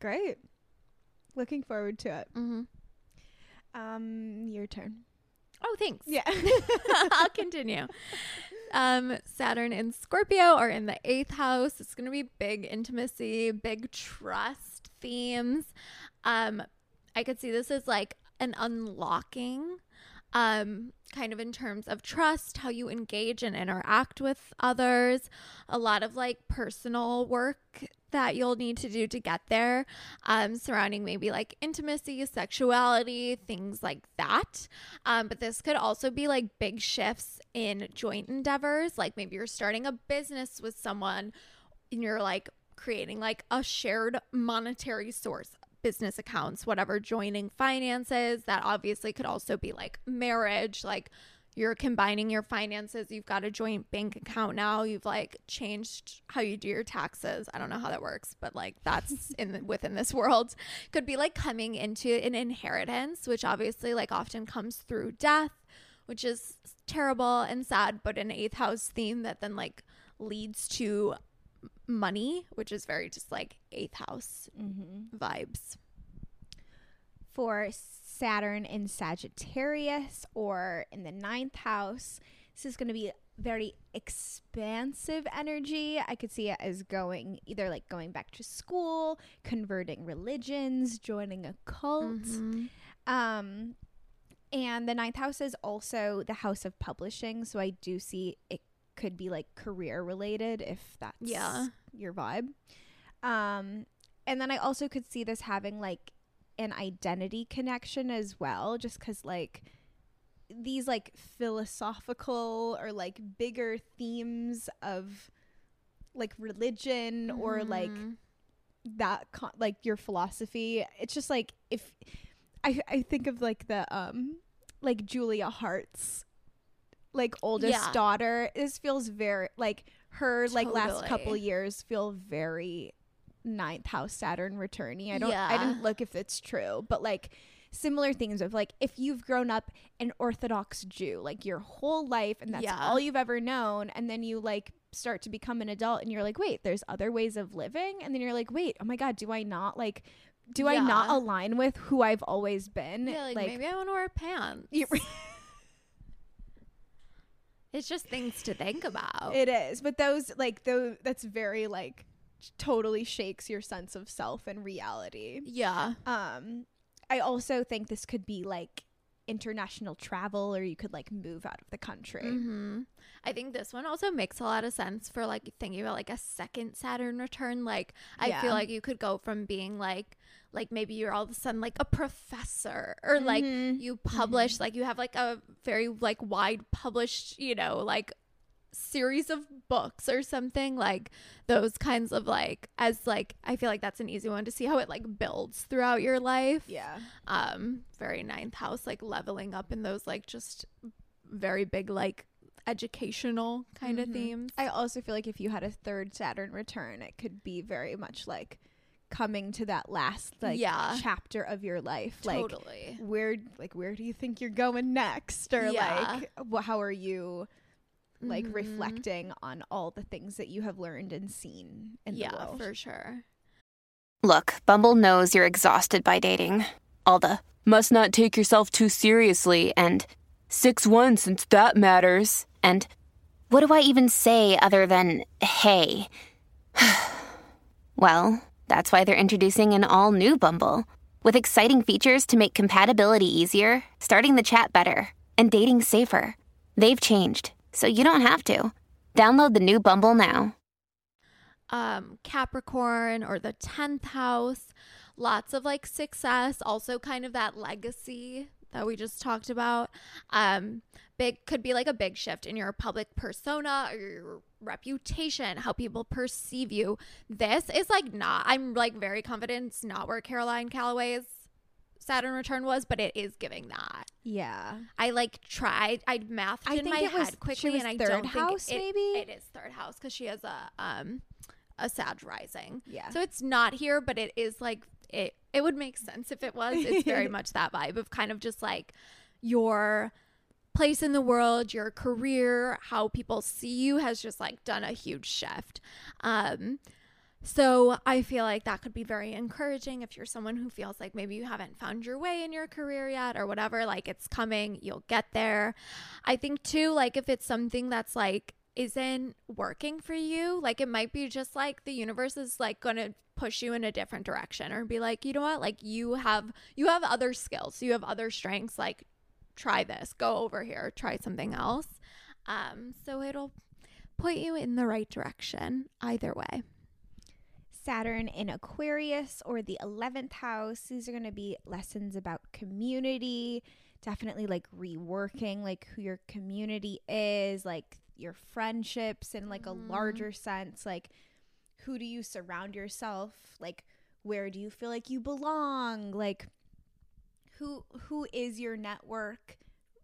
great. Looking forward to it. Mm-hmm. Um, your turn. Oh, thanks. Yeah. (laughs) I'll (laughs) continue. Um, Saturn in Scorpio or in the eighth house. It's going to be big intimacy, big trust themes. Um, I could see this as like an unlocking, um, kind of in terms of trust, how you engage and interact with others, a lot of like personal work that you'll need to do to get there, um, surrounding maybe like intimacy, sexuality, things like that. Um, but this could also be like big shifts in joint endeavors. Like maybe you're starting a business with someone and you're like creating like a shared monetary source business accounts whatever joining finances that obviously could also be like marriage like you're combining your finances you've got a joint bank account now you've like changed how you do your taxes i don't know how that works but like that's (laughs) in the, within this world could be like coming into an inheritance which obviously like often comes through death which is terrible and sad but an eighth house theme that then like leads to money, which is very just like eighth house Mm-hmm. vibes. For Saturn in Sagittarius or in the ninth house, this is going to be very expansive energy. I could see it as going either like going back to school, converting religions, joining a cult. Mhm. Um, and the ninth house is also the house of publishing. So I do see it could be like career related if that's Yeah. your vibe. Um, and then I also could see this having like an identity connection as well, just because like these like philosophical or like bigger themes of like religion or like Mhm. that con- like your philosophy it's just like if i i think of like the um like julia haart's like oldest Yeah. daughter this feels very like her like last couple years feel very ninth house saturn returny i don't i didn't look if it's true but like similar things of like if you've grown up an orthodox jew like your whole life and that's Yeah. all you've ever known and then you like start to become an adult and you're like wait there's other ways of living and then you're like wait oh my god do i not like do i not align with who i've always been Yeah, like, maybe I want to wear pants. (laughs) It's just things to think about. it is but those like those that's very like totally shakes your sense of self and reality yeah. um i also think this could be like international travel or you could like move out of the country hmm I think this one also makes a lot of sense for like thinking about like a second Saturn return. Like I Yeah. feel like you could go from being like like maybe you're all of a sudden like a professor or like Mhm. you publish like you have like a very like wide published you know like series of books or something like those kinds of like as like I feel like that's an easy one to see how it like builds throughout your life yeah um very ninth house like leveling up in those like just very big like educational kind of Mhm. themes I also feel like if you had a third Saturn return, it could be very much like coming to that last like Yeah. chapter of your life. totally Like where like where do you think you're going next? Or Yeah. like wh- how are you like Mhm. reflecting on all the things that you have learned and seen in the yeah world? for sure Look, Bumble knows you're exhausted by dating. All the must not take yourself too seriously and 6 1 since that matters. And what do I even say other than hey? (sighs) well, that's why they're introducing an all new Bumble with exciting features to make compatibility easier, starting the chat better, and dating safer. They've changed, so you don't have to. Download the new Bumble now. um capricorn or the 10th house lots of like success also kind of that legacy that we just talked about um big could be like a big shift in your public persona or your reputation how people perceive you this is like not i'm like very confident it's not where caroline calloway's saturn return was but it is giving that Yeah. I like tried. I mathed I in think my it was- head quickly, and I third don't house, think it, maybe? it is third house because she has a um a Sag rising. Yeah. So it's not here, but it is like it. It would make sense if it was. It's very (laughs) much that vibe of kind of just like your place in the world, your career, how people see you has just like done a huge shift. Um, so I feel like that could be very encouraging if you're someone who feels like maybe you haven't found your way in your career yet or whatever, like it's coming, you'll get there. I think too, like if it's something that's like isn't working for you, like it might be just like the universe is like going to push you in a different direction or be like, you know what, like you have you have other skills, you have other strengths, like try this, go over here, try something else. Um, so it'll point you in the right direction either way. Saturn in Aquarius or the 11th house. These are going to be lessons about community, definitely like reworking like who your community is, like your friendships in like a larger sense, like who do you surround yourself, like where do you feel like you belong, like who who is your network,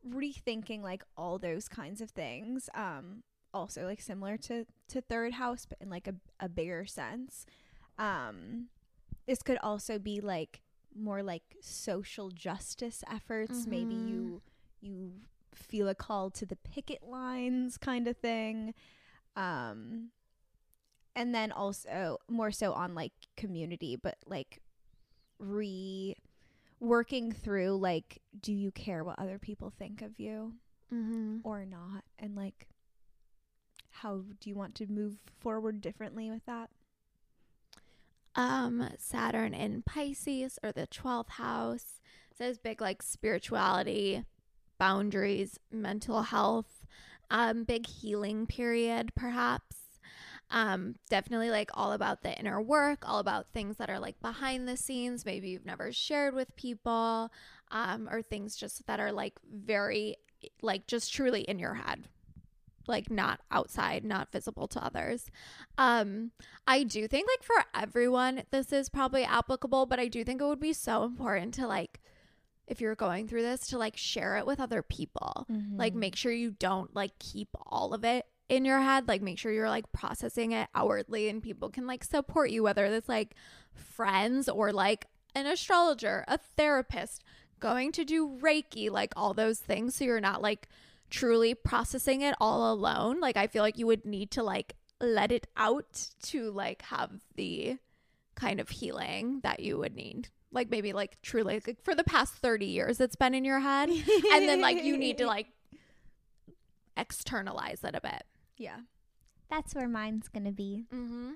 rethinking like all those kinds of things. Um also like similar to to third house but in like a, a bigger sense um this could also be like more like social justice efforts maybe Mhm. you you feel a call to the picket lines kind of thing um and then also more so on like community, but like re working through like do you care what other people think of you Mm-hmm. or not and like how do you want to move forward differently with that um Saturn in Pisces or the 12th house says big like spirituality, boundaries, mental health, um big healing period perhaps. Um definitely like all about the inner work, all about things that are like behind the scenes, maybe you've never shared with people, um or things just that are like very like just truly in your head. Like not outside, not visible to others. Um I do think like for everyone this is probably applicable, but I do think it would be so important to like if you're going through this to like share it with other people. Like make sure you don't like keep all of it in your head. Like make sure you're like processing it outwardly and people can like support you whether it's like friends or like an astrologer, a therapist, going to do reiki, like all those things so you're not like truly processing it all alone. Like I feel like you would need to like let it out to like have the kind of healing that you would need. Like maybe like truly like for the past 30 years it's been in your head and then like you need to (laughs) like externalize it a bit. yeah that's where mine's gonna be Mm-hmm.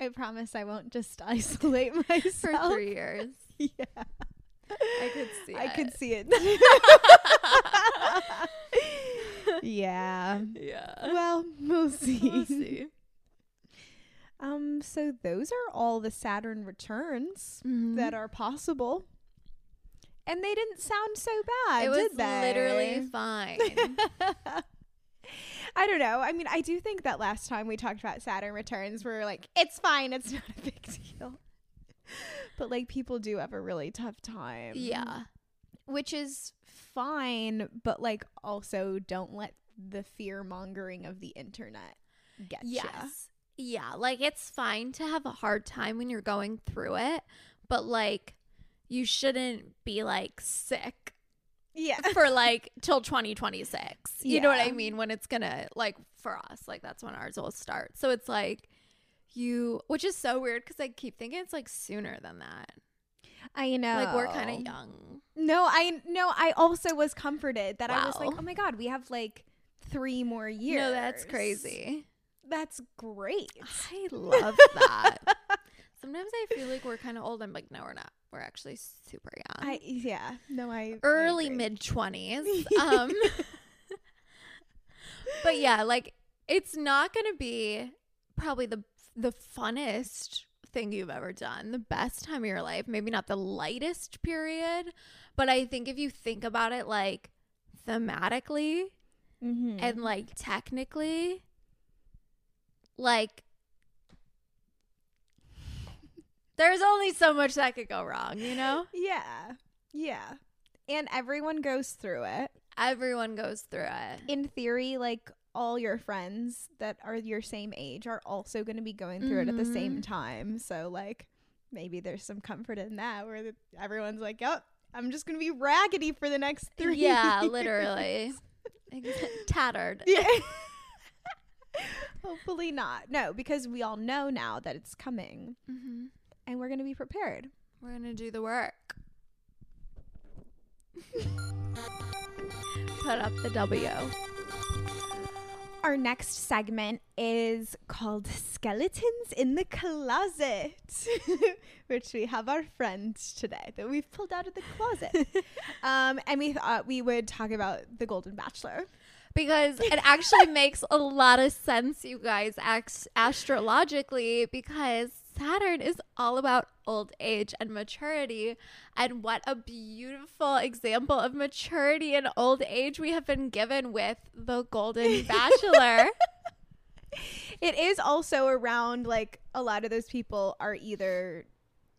i promise i won't just (laughs) isolate (laughs) myself For 3 years. yeah (laughs) I could see I it. could see it. (laughs) yeah. Yeah. Well, we'll (laughs) see. We'll see. Um, so those are all the Saturn returns Mhm. that are possible. And they didn't sound so bad. it was they? literally fine. I don't know. I mean, I do think that last time we talked about Saturn returns, we were like, it's fine, it's not a big deal. (laughs) But like people do have a really tough time. yeah. Which is fine, but like also don't let the fear mongering of the internet get you. Yes. Yeah, like it's fine to have a hard time when you're going through it, but like you shouldn't be like sick Yeah. (laughs) for like till 2026. You know what I mean? When it's gonna like for us, like that's when ours will start. So it's like you, which is so weird because I keep thinking it's like sooner than that. I know. Like we're kind of young. No, I no, I also was comforted that I was like, oh my god, we have like three more years. No, that's crazy. That's great. I (laughs) love that. Sometimes I feel like we're kind of old. I'm like, no, we're not. We're actually super young. I yeah. No, I early mid 20s (laughs) um (laughs) but yeah like it's not gonna be probably the the funnest thing you've ever done the best time of your life maybe not the lightest period but i think if you think about it like thematically Mhm. and like technically like there's only so much that could go wrong you know yeah. Yeah. And everyone goes through it. everyone goes through it In theory, like all your friends that are your same age are also going to be going through it at the same time. So like maybe there's some comfort in that where the, everyone's like, "Oh, I'm just going to be raggedy for the next (laughs) 3 Yeah, years." literally. (laughs) Tattered. Yeah. (laughs) Hopefully not. No, because we all know now that it's coming hmm and we're going to be prepared. We're going to do the work. Put up the W. Our next segment is called Skeletons in the Closet, (laughs) which we have our friend today that we've pulled out of the closet. (laughs) um, and we thought we would talk about The Golden Bachelor. Because (laughs) it actually makes a lot of sense, you guys, ax- astrologically, because Saturn is all about old age and maturity. And what a beautiful example of maturity and old age we have been given with the Golden (laughs) Bachelor. It is also around like a lot of those people are either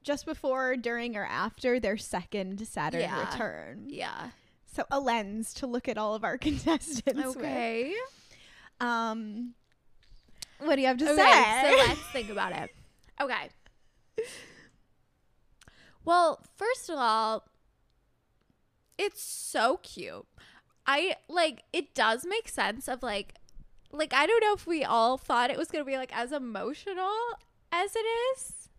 just before, during, or after their second Saturn Yeah. return. yeah. So a lens to look at all of our (laughs) contestants with. Okay. Um, what do you have to Okay, say? so let's think about it. Okay. Well, first of all, it's so cute. I like it does make sense of like like I don't know if we all thought it was gonna be like as emotional as it is.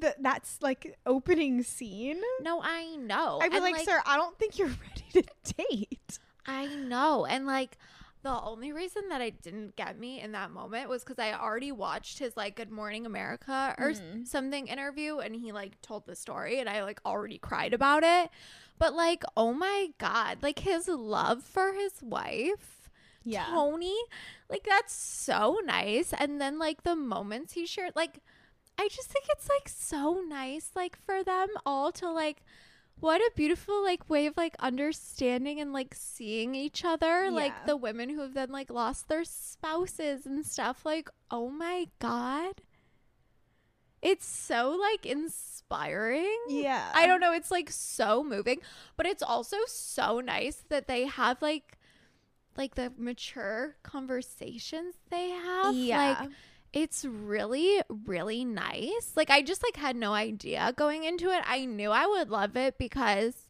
Th- that's like opening scene. No, I know. I'd be And, like, sir, I don't think you're (laughs) ready to date. I know. And like the only reason that I didn't get me in that moment was because I already watched his like Good Morning America or s- mm-hmm. something interview and he like told the story and I like already cried about it. But like, oh my God, like his love for his wife. Yeah. Tony, like that's so nice. And then like the moments he shared, like I just think it's like so nice, like for them all to like what a beautiful like way of like understanding and like seeing each other like the women who have then like lost their spouses and stuff like oh my god it's so like inspiring Yeah. i don't know it's like so moving but it's also so nice that they have like like the mature conversations they have Yeah. like it's really really nice. Like i just like had no idea going into it. I knew i would love it because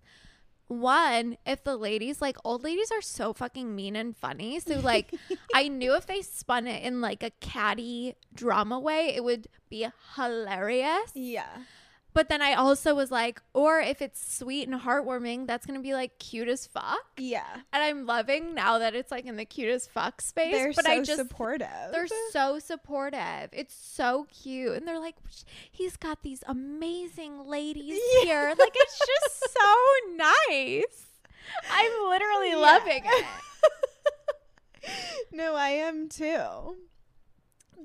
one if the ladies like old ladies are so fucking mean and funny. So like (laughs) i knew if they spun it in like a catty drama way it would be hilarious. Yeah. But then i also was like or if it's sweet and heartwarming that's gonna be like cute as fuck Yeah. and i'm loving now that it's like in the cute as fuck space They're but so i just supportive. they're so supportive. It's so cute. And they're like, he's got these amazing ladies (laughs) here. Like, it's just (laughs) so nice. I'm literally loving it. (laughs) no, I am too.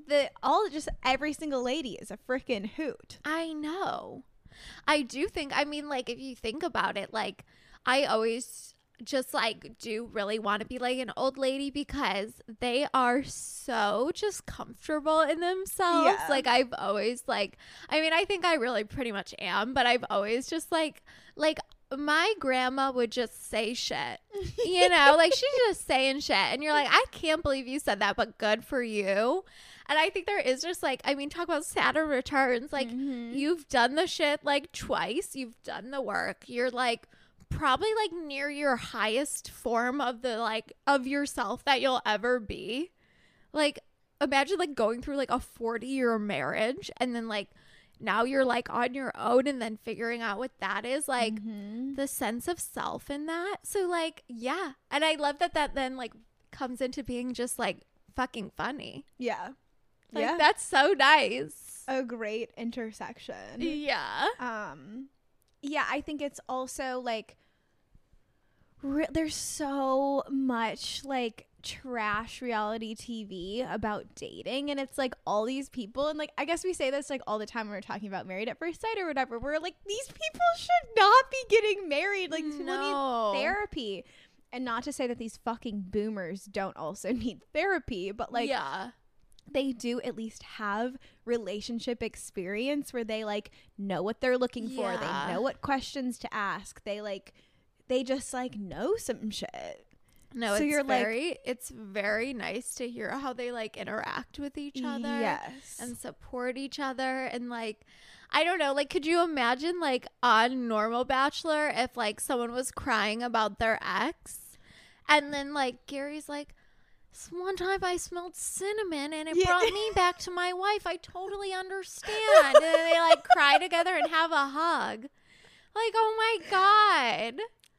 The all just every single lady is a freaking hoot. I know. I do think, I mean, like, if you think about it, like, I always just like do really want to be like an old lady because they are so just comfortable in themselves. Yeah. Like I've always like I mean I think I really pretty much am, but I've always just like like my grandma would just say shit. You (laughs) know, like she's just saying shit and you're like I can't believe you said that, but good for you. And I think there is just like I mean talk about Saturn returns like mm-hmm. you've done the shit like twice, you've done the work. You're like probably like near your highest form of the like of yourself that you'll ever be. Like imagine like going through like a 40 year marriage and then like now you're like on your own and then figuring out what that is like mm-hmm. the sense of self in that. So like yeah, and I love that that then like comes into being just like fucking funny. Yeah. Like yeah. that's so nice. a great intersection. Yeah. Um yeah, I think it's also like re- there's so much like trash reality TV about dating and it's like all these people and like I guess we say this like all the time when we're talking about married at first sight or whatever. We're like these people should not be getting married. Like these people No. need therapy. And not to say that these fucking boomers don't also (laughs) need therapy, but like yeah. They do at least have relationship experience where they like know what they're looking for. They know what questions to ask. They like they just like know some shit. No, So it's you're, like- it's very nice to hear how they like interact with each other yes. and support each other. And like I don't know, like could you imagine like on normal bachelor if like someone was crying about their ex? And then like Gary's like "This one time I smelled cinnamon and it Yeah. brought me (laughs) back to my wife. I totally understand. and they like cry together and have a hug. Like, oh my God.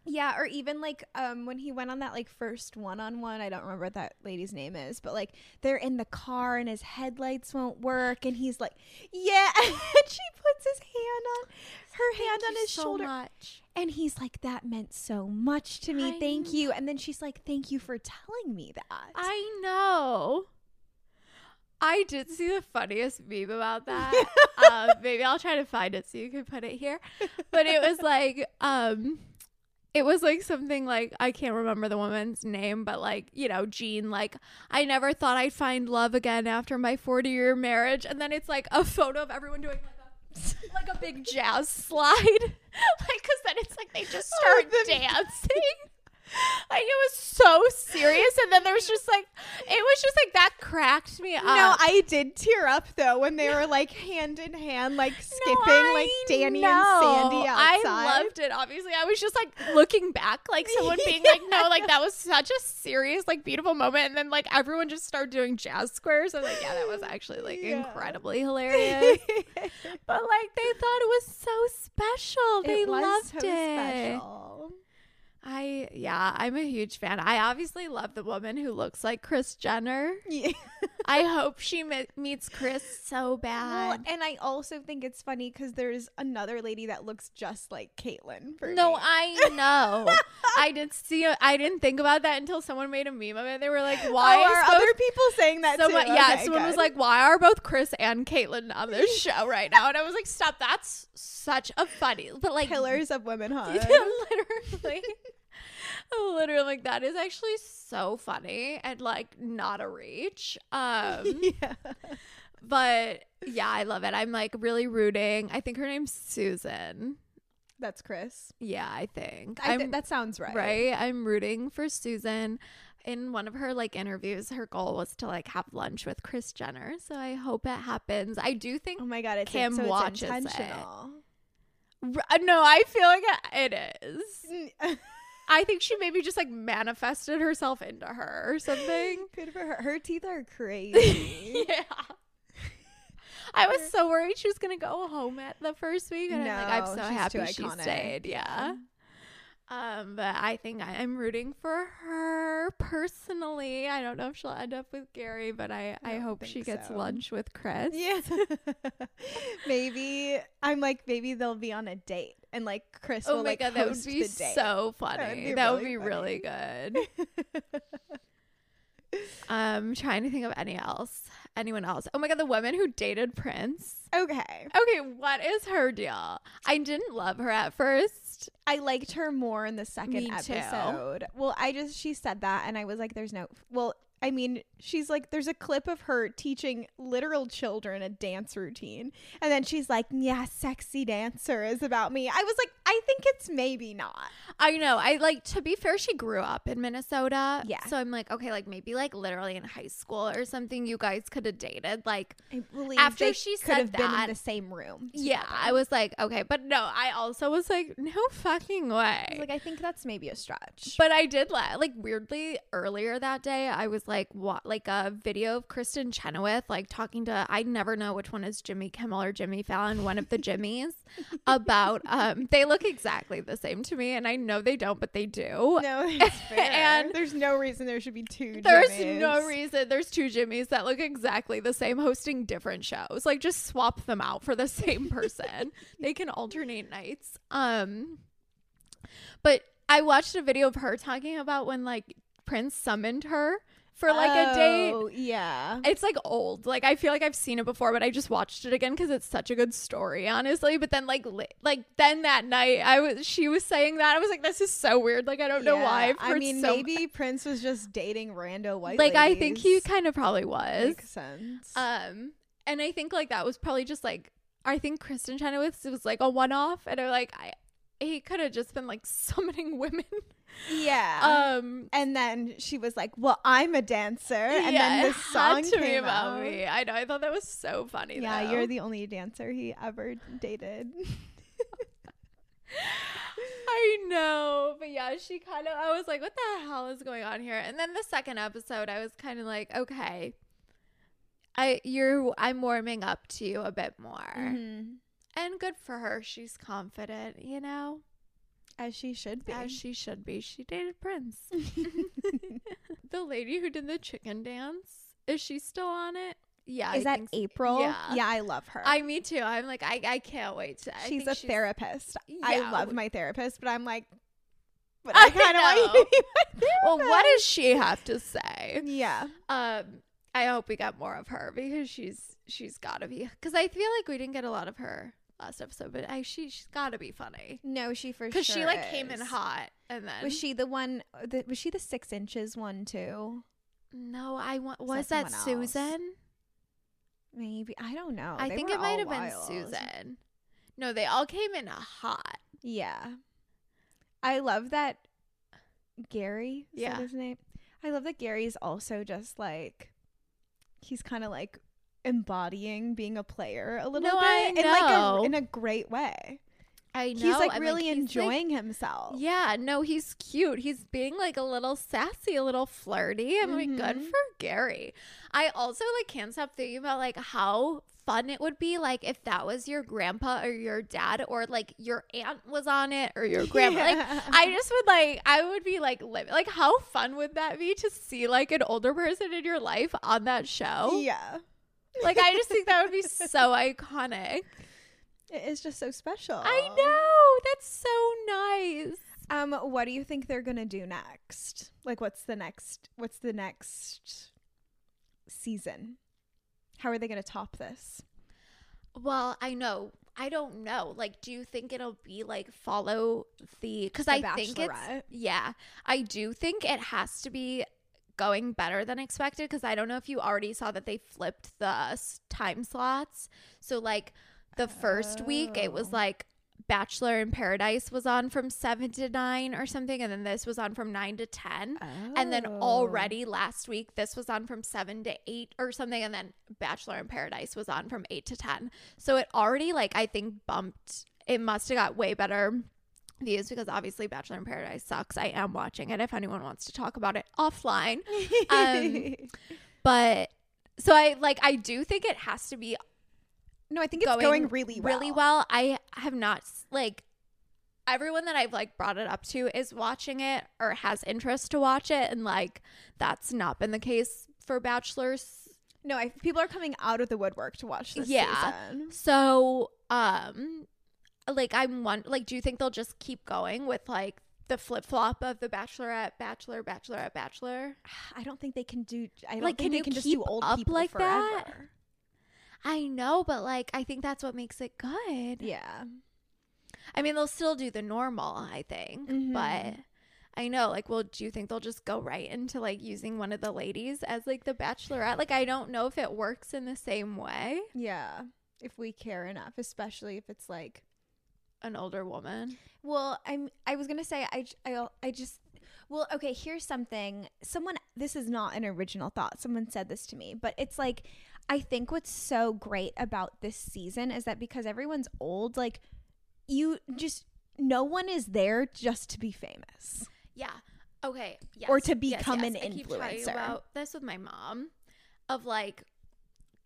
yeah or even like um when he went on that like first one-on-one i don't remember what that lady's name is but like they're in the car and his headlights won't work and he's like yeah (laughs) and she puts his hand on her hand on his so shoulder much. And he's like, that meant so much to me. I Thank you. And then she's like, thank you for telling me that. I know. I did see the funniest meme about that. (laughs) um, maybe I'll try to find it so you can put it here. But it was like, um, it was like something like I can't remember the woman's name, but like you know, Jean. Like I never thought I'd find love again after my forty year marriage, and then it's like a photo of everyone doing like (laughs) like a big jazz slide, (laughs) like because then it's like they just Oh, start the- dancing. (laughs) (laughs) Like it was so serious, and then there was just like it was just like that cracked me up. No, I did tear up though when they were like hand in hand, like skipping, No, like Danny know. and Sandy outside. I loved it. Obviously, I was just like looking back, like someone being like, "No, like that was such a serious, like beautiful moment," and then like everyone just started doing jazz squares. I was like, "Yeah, that was actually like Yeah. incredibly (laughs) hilarious." but like they thought it was so special. They it was loved so it. special. I yeah, I'm a huge fan. I obviously love the woman who looks like Kris Jenner. Yeah. I (laughs) hope she me- meets Kris so Well, bad. and I also think it's funny because there's another lady that looks just like Caitlyn. No, me. I know. (laughs) I didn't see. I didn't think about that until someone made a meme of it. They were like, oh, "Why oh, are both other people saying that someone, too? yeah, Okay, someone was like, "Why are both Kris and Caitlyn on this (laughs) show right now?" And I was like, "Stop! That's such a funny, but like pillars of womenhood. literally, literally, like that is actually so funny and like not a reach." (laughs) Um, yeah. but yeah, I love it. I'm like really rooting. I think her name's Susan. That's Kris. Yeah, I think. I th- that sounds right. right? I'm rooting for Susan. In one of her like interviews, her goal was to like have lunch with Kris Jenner. So I hope it happens. I do think Oh my god, it's Kim so watches it. intentional. R- no, I feel like it is. (laughs) I think she maybe just like manifested herself into her or something. (laughs) Good for her. Her teeth are (laughs) crazy. yeah. I was so worried she was gonna go home at the first week, and I'm like, I'm so happy she stayed. Yeah. Um, but I think I, I'm rooting for her personally. I don't know if she'll end up with Gary, but I, I, don't hope she gets so. lunch with Kris. yeah. (laughs) maybe I'm like maybe they'll be on a date and like Kris Oh will my like god, that would be the date. so would funny. be That would really be really good. (laughs) um, trying to think of any else. Anyone else? Oh my god, the woman who dated Prince. okay. Okay, what is her deal? I didn't love her at first. I liked her more in the second Me too. episode. Well, I just she said that and I was like there's no well, I mean, she's like there's a clip of her teaching literal children a dance routine. And then she's like, "Yeah, sexy dancer is about me." I was like, "I think it's maybe not." I know. I like to be fair, she grew up in Minnesota. Yeah. So I'm like, okay, like maybe like literally in high school or something, you guys could have dated. Like, I believe After she could said have been that- in the same room. yeah. I was like, okay, but no, I also was like, no fucking way. was like, I think that's maybe a stretch. But I did la- like weirdly earlier that day. I was like, what, like a video of Kristin Chenoweth, like talking to, I never know which one is Jimmy Kimmel or Jimmy Fallon, one of the Jimmys, (laughs) about, um, they look exactly the same to me. And I know they don't, but they do. no. (laughs) And there's no reason there should be two. There's Jimmys. no reason. There's two Jimmys that look exactly the same hosting different shows. Like just swap them out for the (laughs) same person. they can alternate nights. Um but I watched a video of her talking about when like Prince summoned her for like a date. Oh, Yeah. It's like old. Like I feel like I've seen it before, but I just watched it again because it's such a good story, honestly. But then like li- like then that night, I was she was saying that I was like, this is so weird. Like I don't know why. I mean, so maybe Prince was just dating rando white. like I think he kind of probably was. makes sense. Um, and I think like that was probably just like I think Kristin Chenoweth was like a one off, and I'm like I he could have just been like (laughs) summoning women. Yeah. Um, and then she was like, "Well, I'm a dancer," and yeah, then this (laughs) song to came about out. me. I know. I thought that was so funny. Yeah, though. you're the only dancer he ever dated. (laughs) I know, but yeah, she kind of. I was like, "What the hell is going on here?" And then the second episode, I was kind of like, "Okay, I you're I'm warming up to you a bit more." Mhm. And good for her. She's confident, you know, As she should be. as she should be. She dated Prince. (laughs) (laughs) the lady who did the chicken dance, is she still on it? Yeah. Is I that so. April? Yeah. I love her. I, me too. I'm like, I, I can't wait to. I she's a therapist. I love my therapist, but I'm like, but I I kind of want you (laughs) to be Well, what does she have to say? Yeah. Um, I hope we get more of her because she's she's got to be. Because I feel like we didn't get a lot of her last episode, but I she she's got to be funny No, she for sure. because she like came in is. hot and then Was she the one? The, was she the six inches one too? No, I want. Was that that, someone else? Susan? Maybe I don't know. I They think were it might have been wild. Susan. No, they all came in hot. Yeah. I love that Gary. Is Yeah. that his name? I love that Gary's also just like he's kind of like embodying being a player a little No, bit I in like a, in a great way. I know. he's like and, really he's, like- enjoying himself. Yeah, no, he's cute. He's being like a little sassy, a little flirty. I'm like, good mm-hmm. for Gary. I also like can't stop thinking about like how fun it would be like if that was your grandpa or your dad or like your aunt was on it or your grandma. (laughs) Like I just would like I would be like living like how fun would that be to see like an older person in your life on that show? Yeah. Like I just think that would be so iconic. It is just so special. I know. That's so nice. Um, what do you think they're gonna do next? Like, what's the next? What's the next season? How are they gonna top this? Well, I know. I don't know. Like, do you think it'll be like follow the? Because I think it's yeah. I do think it has to be going better than expected. Because I don't know if you already saw that they flipped the uh, time slots. So like the first week, it was Oh. like Bachelor in Paradise was on from seven to nine or something, and then this was on from nine to ten. And then Oh. already last week, this was on from seven to eight or something. And then Bachelor in Paradise was on from eight to 10. So it already, like, I think bumped, it must have got way better views because obviously Bachelor in Paradise sucks. I am watching it if anyone wants to talk about it offline. Um, (laughs) But so I, like, I do think it has to be no, I think it's going, really well. really well. I have not like everyone that I've like brought it up to is watching it or has interest to watch it, and like that's not been the case for Bachelors. No, I, people are coming out of the woodwork to watch this Yeah. season. So, um, like I'm one. Like, do you think they'll just keep going with like the flip flop of the Bachelorette, Bachelor, Bachelorette, Bachelor? I don't think they can do. I don't Like, think can they you can just do old up people like forever. that? I know, but like I think that's what makes it good. Yeah. I mean, they'll still do the normal, I think, Mhm. but I know, like, well, do you think they'll just go right into like using one of the ladies as like the bachelorette? Like, I don't know if it works in the same way. Yeah. If we care enough, especially if it's like An older woman. Well, I'm. I was gonna say I. I. I just. Well, okay. Here's something. Someone. This is not an original thought. Someone said this to me, but it's like, I think what's so great about this season is that because everyone's old, like, you just no one is there just to be famous. Yeah. Okay. Yes. Or to become yes. an I keep talking influencer. about this with my mom, of like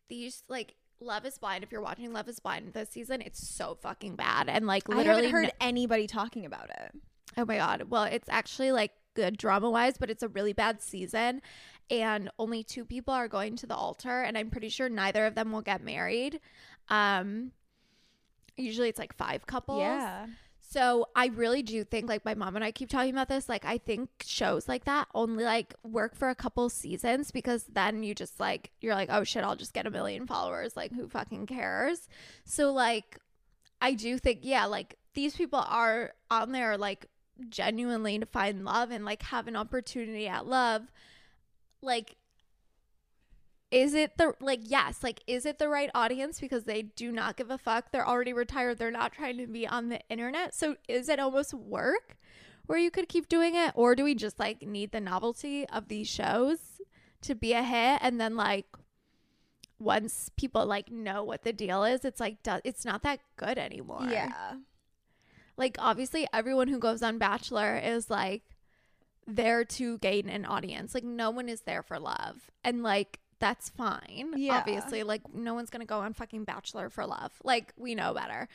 these like Love Is Blind. If you're watching Love Is Blind this season, it's so fucking bad and like I literally haven't heard no- anybody talking about it. Oh my god. Well, it's actually like good drama wise, but it's a really bad season. And only two people are going to the altar, and I'm pretty sure neither of them will get married. Um usually it's like five couples. So I really do think like my mom and I keep talking about this. Like I think shows like that only like work for a couple seasons because then you just like you're like, oh shit, I'll just get a million followers. Like who fucking cares? So like I do think, yeah, like these people are on there like genuinely to find love and like have an opportunity at love. Like is it the like yes like is it the right audience? Because they do not give a fuck. They're already retired. They're not trying to be on the internet. So is it almost work where you could keep doing it? Or do we just like need the novelty of these shows to be a hit? And then like once people like know what the deal is it's like do- it's not that good anymore. Yeah. like obviously everyone who goes on bachelor is like there to gain an audience. Like no one is there for love. And like that's fine Yeah. obviously like no one's gonna go on fucking bachelor for love like we know better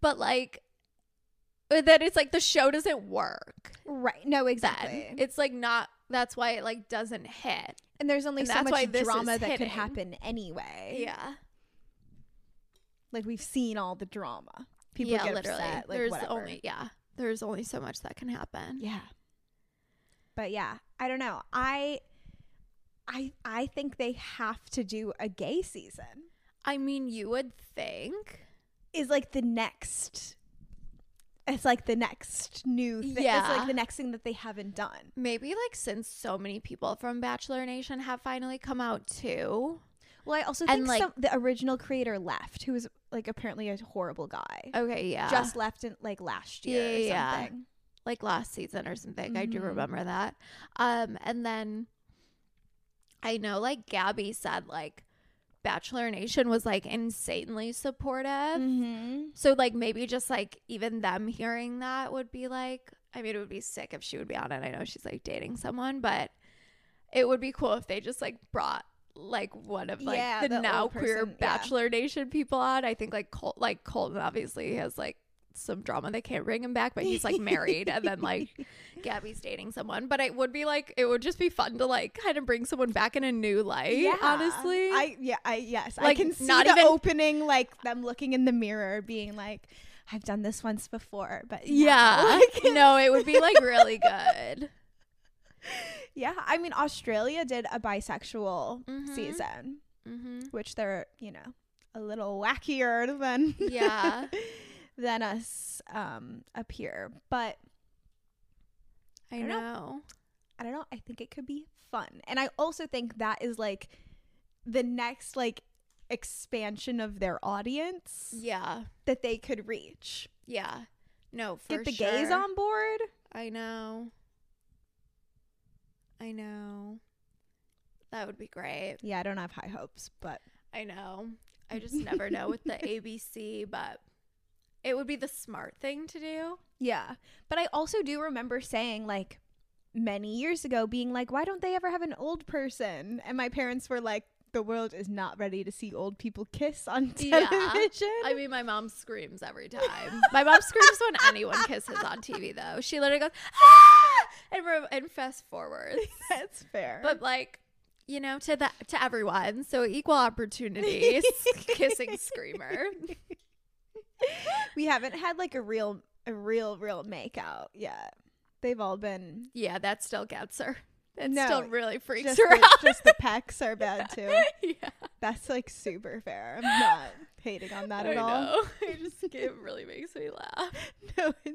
but like uh, that it's like the show doesn't work Right. No, then exactly. it's like not that's why it like doesn't hit and there's only and so much drama that could happen anyway. yeah Like we've seen all the drama. People yeah get literally upset. Like there's whatever. only yeah there's only so much that can happen Yeah. But yeah, I don't know. I I I think they have to do a gay season. i mean you would think Is like the next it's like the next new thing. It's like the next thing that they haven't done. Maybe like since so many people from Bachelor Nation have finally come out too. Well, I also And, think like- some, the original creator left, who was like apparently a horrible guy. Okay, yeah. Just left in like last year Yeah, or yeah, yeah. like last season or something. I do Mhm. remember that. Um, and then I know like Gabby said like Bachelor Nation was like insanely supportive. Mm-hmm. So like maybe just like even them hearing that would be like I mean it would be sick if she would be on it. I know she's like dating someone, but it would be cool if they just like brought like one of like Yeah, the, the now old queer person, yeah. Bachelor Nation people on. I think like Col- like Colton obviously has like some drama. They can't bring him back, but he's like married, and then like (laughs) Gabby's dating someone. But it would be like it would just be fun to like kind of bring someone back in a new light. honestly, I yeah, I yes, I can see not the even- opening, like them looking in the mirror, being like, "I've done this once before," but now," yeah, (laughs) like- no, it would be like really good. (laughs) yeah. I mean, Australia did a bisexual Mhm. season, hmm which they're you know a little wackier than Yeah. Than us um up here, but I I don't know. know. I don't know. I think it could be fun. And I also think that is like the next like expansion of their audience Yeah, that they could reach. yeah. No, for Get the sure. gays on board. I know. I know. That would be great. Yeah, I don't have high hopes, but I know. I just never know with the (laughs) ABC, but it would be the smart thing to do. yeah. But I also do remember saying like many years ago being like, why don't they ever have an old person? And my parents were like, the world is not ready to see old people kiss on Yeah. television. I mean, my mom screams every (laughs) time. My mom screams when anyone kisses on TV, though. She literally goes, ah! and, re- and fast forwards. (laughs) that's fair. But like, you know, to the to everyone, so equal opportunities, (laughs) kissing screamer. (laughs) we haven't had like a real a real real make out yet. They've all been Yeah, that still gets her. It No, still really freaks just her the, out. just the pecs are bad too. (laughs) yeah, That's like super fair. I'm not hating on that I at all. know. (laughs) I just it really makes me laugh. No, it's-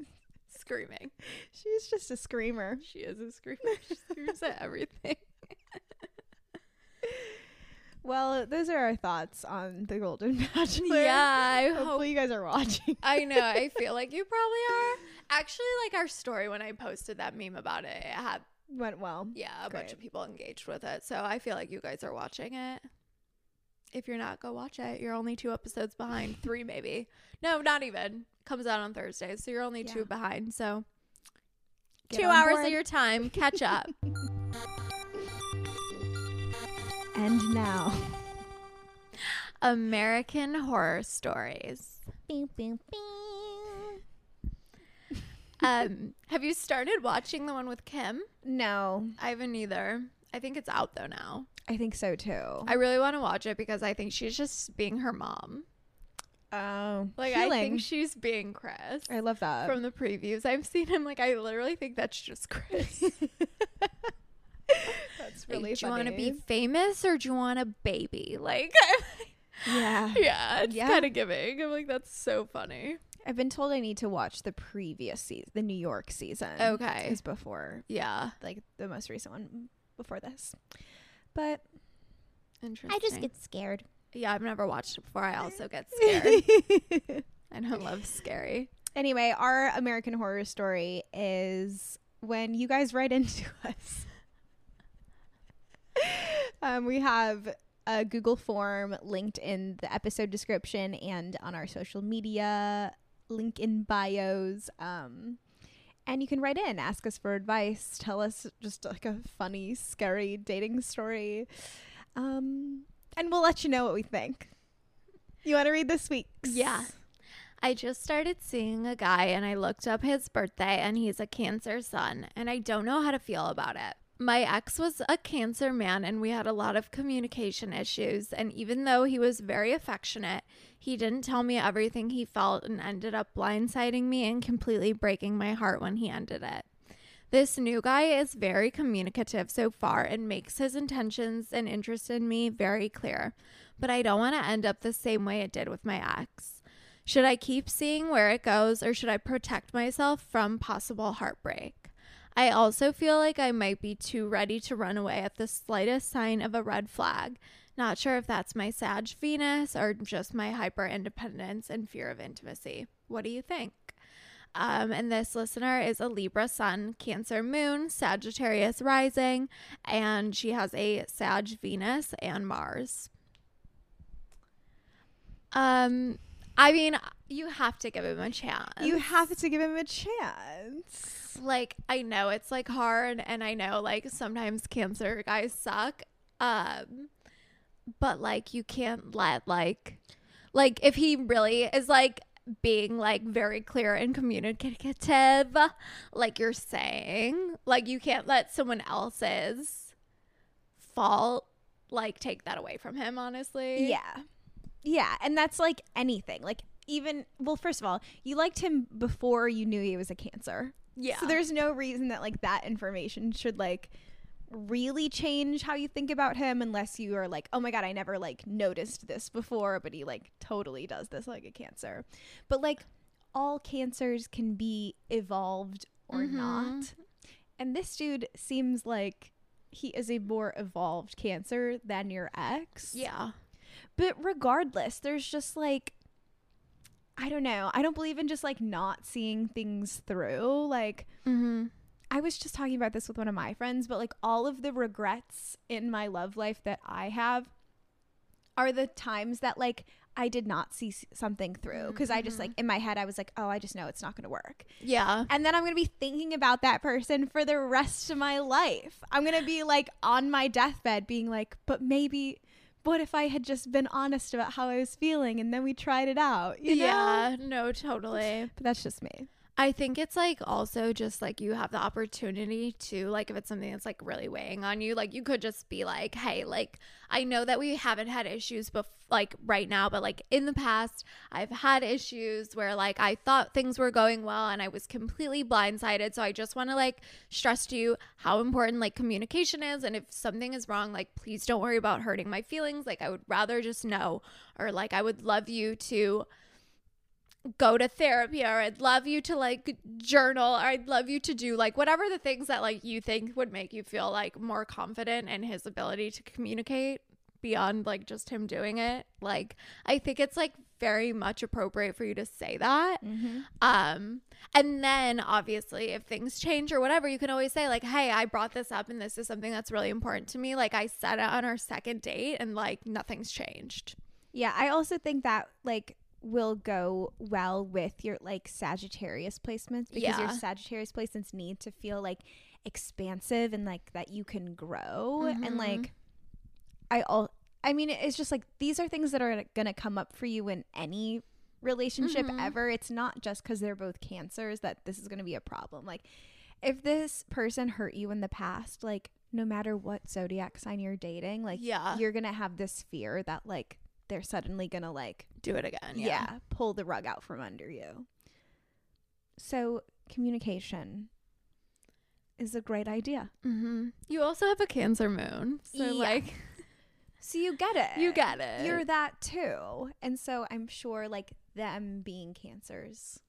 Screaming. she's just a screamer. She is a screamer. She screams at everything. Well, those are our thoughts on the Golden (laughs) Bachelor. Yeah, I hope. Hopefully you guys are watching. I know. I (laughs) feel like you probably are. Actually, like our story when I posted that meme about it, it had Went well. yeah a bunch of people engaged with it. So I feel like you guys are watching it. If you're not, go watch it. You're only two episodes behind, (laughs) three maybe. No, not even. Comes out on Thursday, so you're only Yeah. two behind. So Get two hours board. of your time, catch up. And now. American Horror Stories. Um, (laughs) have you started watching the one with Kim? No, I haven't either. I think it's out though now. I think so too. I really want to watch it because I think she's just being her mom. Oh, Like healing. I think she's being Kris. I love that. From the previews I've seen him, like I literally think that's just Kris. (laughs) That's Like, really do you want to be famous or do you want a baby? (laughs) Like, Yeah. (laughs) yeah, it's Yeah. kind of giving. I'm like, that's so funny. I've been told I need to watch the previous season, the New York season. Okay. Is before, Yeah, like, the most recent one before this. But interesting. I just get scared. Yeah, I've never watched it before. I also get (laughs) scared. I don't love scary. anyway, our American Horror Story is when you guys write into us. Um, we have a Google form linked in the episode description and on our social media link in bios. Um, and you can write in, ask us for advice, tell us just like a funny, scary dating story. Um, and we'll let you know what we think. You want to read this week's? Yeah. I just started seeing a guy and I looked up his birthday and he's a Cancer sun and I don't know how to feel about it. My ex was a Cancer man and we had a lot of communication issues. And even though he was very affectionate, he didn't tell me everything he felt and ended up blindsiding me and completely breaking my heart when he ended it. This new guy is very communicative so far and makes his intentions and interest in me very clear, but I don't want to end up the same way it did with my ex. Should I keep seeing where it goes or should I protect myself from possible heartbreak? I also feel like I might be too ready to run away at the slightest sign of a red flag. Not sure if that's my Sag Venus or just my hyper independence and fear of intimacy. What do you think? Um, and this listener is a Libra Sun, Cancer Moon, Sagittarius Rising, and she has a Sag Venus and Mars. Um, I mean, you have to give him a chance. You have to give him a chance. like I know it's like hard and I know like sometimes cancer guys suck. Um but like you can't let like like if he really is like being like very clear and communicative like you're saying, like you can't let someone else's fault like take that away from him honestly. Yeah. Yeah. And that's like anything. Like, even, well, first of all, you liked him before you knew he was a cancer. Yeah. So there's no reason that like that information should like really change how you think about him unless you are like, oh my God, I never like noticed this before, but he like totally does this like a cancer. But like all cancers can be evolved or Mhm. not. And this dude seems like he is a more evolved cancer than your ex. Yeah. But regardless, there's just like I don't know. I don't believe in just like not seeing things through. Like Mhm. I was just talking about this with one of my friends, but like all of the regrets in my love life that I have are the times that like I did not see something through because I just like in my head I was like, "Oh, I just know it's not going to work." Yeah. And then I'm going to be thinking about that person for the rest of my life. I'm going to be like on my deathbed being like, but maybe, what if I had just been honest about how I was feeling and then we tried it out? You know? Yeah, no, totally. But that's just me. I think it's like also just like you have the opportunity to like if it's something that's like really weighing on you, like you could just be like, hey, like I know that we haven't had issues bef- like right now, but like in the past, I've had issues where like I thought things were going well and I was completely blindsided. So I just want to like stress to you how important like communication is. And if something is wrong, like please don't worry about hurting my feelings. Like I would rather just know, or like I would love you to go to therapy or I'd love you to like journal or I'd love you to do like whatever the things that like you think would make you feel like more confident in his ability to communicate beyond like just him doing it. Like I think it's like very much appropriate for you to say that. Um and then obviously if things change or whatever you can always say like hey I brought this up and this is something that's really important to me like I said it on our second date and like nothing's changed. Yeah, I also think that like will go well with your like Sagittarius placements because your Sagittarius placements need to feel like expansive and like that you can grow and Mhm. like I all I mean it's just like these are things that are going to come up for you in any relationship Mhm. ever. It's not just cuz they're both cancers that this is going to be a problem. Like if this person hurt you in the past, like no matter what zodiac sign you're dating, like Yeah. you're going to have this fear that like they're suddenly going to like Do it again. yeah. pull the rug out from under you. So communication is a great idea. Mm-hmm. You also have a Cancer moon, so Yeah. like (laughs) So you get it. you get it. You're that too. And so I'm sure like them being cancers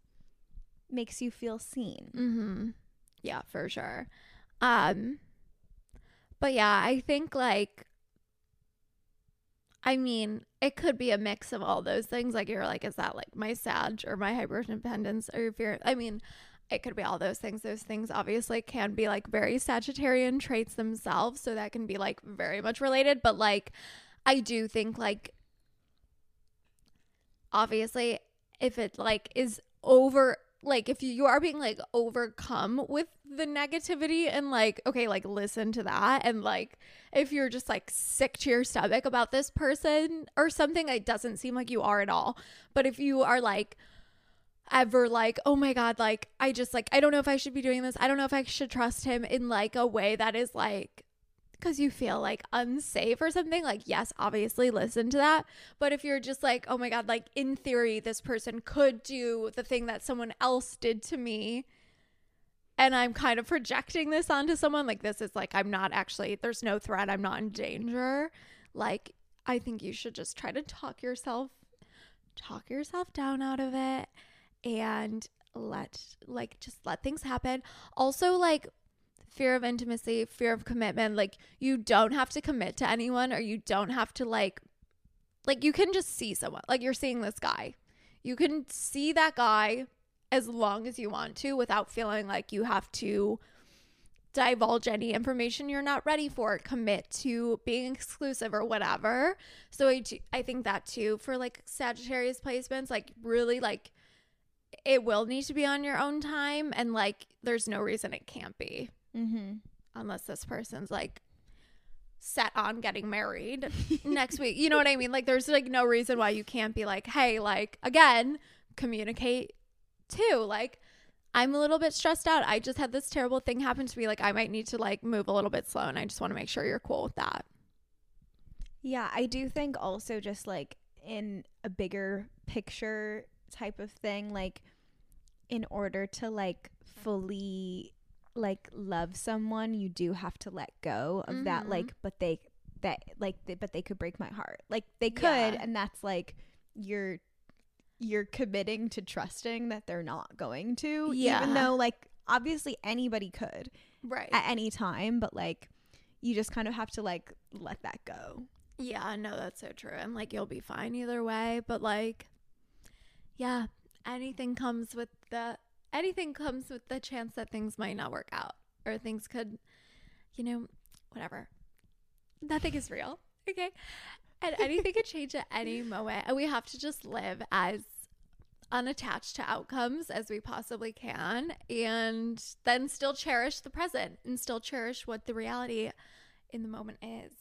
makes you feel seen. mm-hmm. Yeah, for sure. Um, but yeah, I think like, I mean, it could be a mix of all those things. Like you're like, is that like my Sag or my hyper independence or you're, I mean. It could be all those things. Those things obviously can be like very Sagittarian traits themselves. So that can be like very much related. But like, I do think like obviously if it like is over like if you are being like overcome with the negativity and like okay like listen to that. And like if you're just like sick to your stomach about this person or something it doesn't seem like you are at all. But if you are like ever like oh my god like i just like i don't know if i should be doing this. I don't know if i should trust him in like a way that is like because you feel like unsafe or something, like, yes, obviously listen to that. But if you're just like, oh my God, like in theory, this person could do the thing that someone else did to me. And I'm kind of projecting this onto someone. Like, this is like, I'm not actually, there's no threat. I'm not in danger. Like, I think you should just try to talk yourself, talk yourself down out of it and let, like, just let things happen. Also, like, fear of intimacy, fear of commitment. Like you don't have to commit to anyone or you don't have to like like you can just see someone. Like you're seeing this guy. You can see that guy as long as you want to without feeling like you have to divulge any information you're not ready for, commit to being exclusive or whatever. So I do, I think that too for like Sagittarius placements, like really like it will need to be on your own time and like there's no reason it can't be Mm-hmm. unless this person's like set on getting married (laughs) next week. You know what I mean? Like there's like no reason why you can't be like, "Hey, like again, communicate too." Like I'm a little bit stressed out. I just had this terrible thing happen to me. Like I might need to like move a little bit slow and I just want to make sure you're cool with that. Yeah, I do think also just like in a bigger picture type of thing, like in order to like fully like love someone, you do have to let go of that Mhm. like but they that like they, but they could break my heart. Like they could Yeah. and that's like you're you're committing to trusting that they're not going to Yeah. even though like obviously anybody could Right. at any time, but like you just kind of have to like let that go. Yeah, no, that's so true. And like you'll be fine either way, but like yeah, anything comes with the anything comes with the chance that things might not work out or things could you know, whatever. Nothing is real. (laughs) Okay. And anything could change at any (laughs) moment. And we have to just live as unattached to outcomes as we possibly can and then still cherish the present and still cherish what the reality in the moment is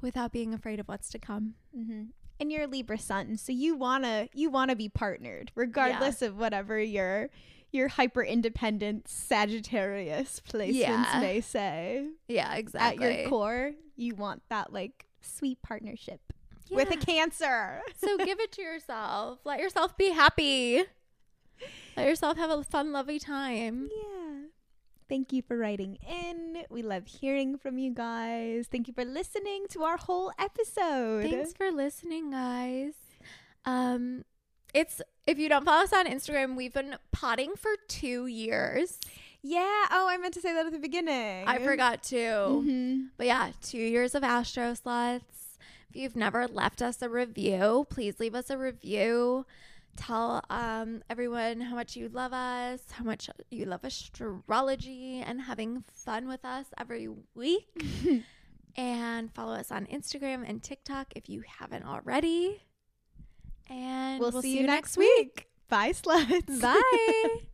without being afraid of what's to come. Mm-hmm. And you're a Libra sun, so you wanna you wanna be partnered, regardless of whatever your your hyper independent Sagittarius placements Yeah. may say. Yeah, exactly. At your core, you want that like sweet partnership with a Cancer. so give it to yourself. Let yourself be happy. Let yourself have a fun, lovely time. Yeah. Thank you for writing in. We love hearing from you guys. Thank you for listening to our whole episode. Thanks for listening, guys. Um, it's if you don't follow us on Instagram, we've been potting for two years. Yeah. Oh, I meant to say that at the beginning. I forgot to. Mhm. But yeah, two years of Astro Sluts. If you've never left us a review, please leave us a review. Tell um, everyone how much you love us, how much you love astrology, and having fun with us every week. (laughs) and follow us on Instagram and TikTok if you haven't already. And We'll, see, you next week. Bye, sluts. Bye. (laughs)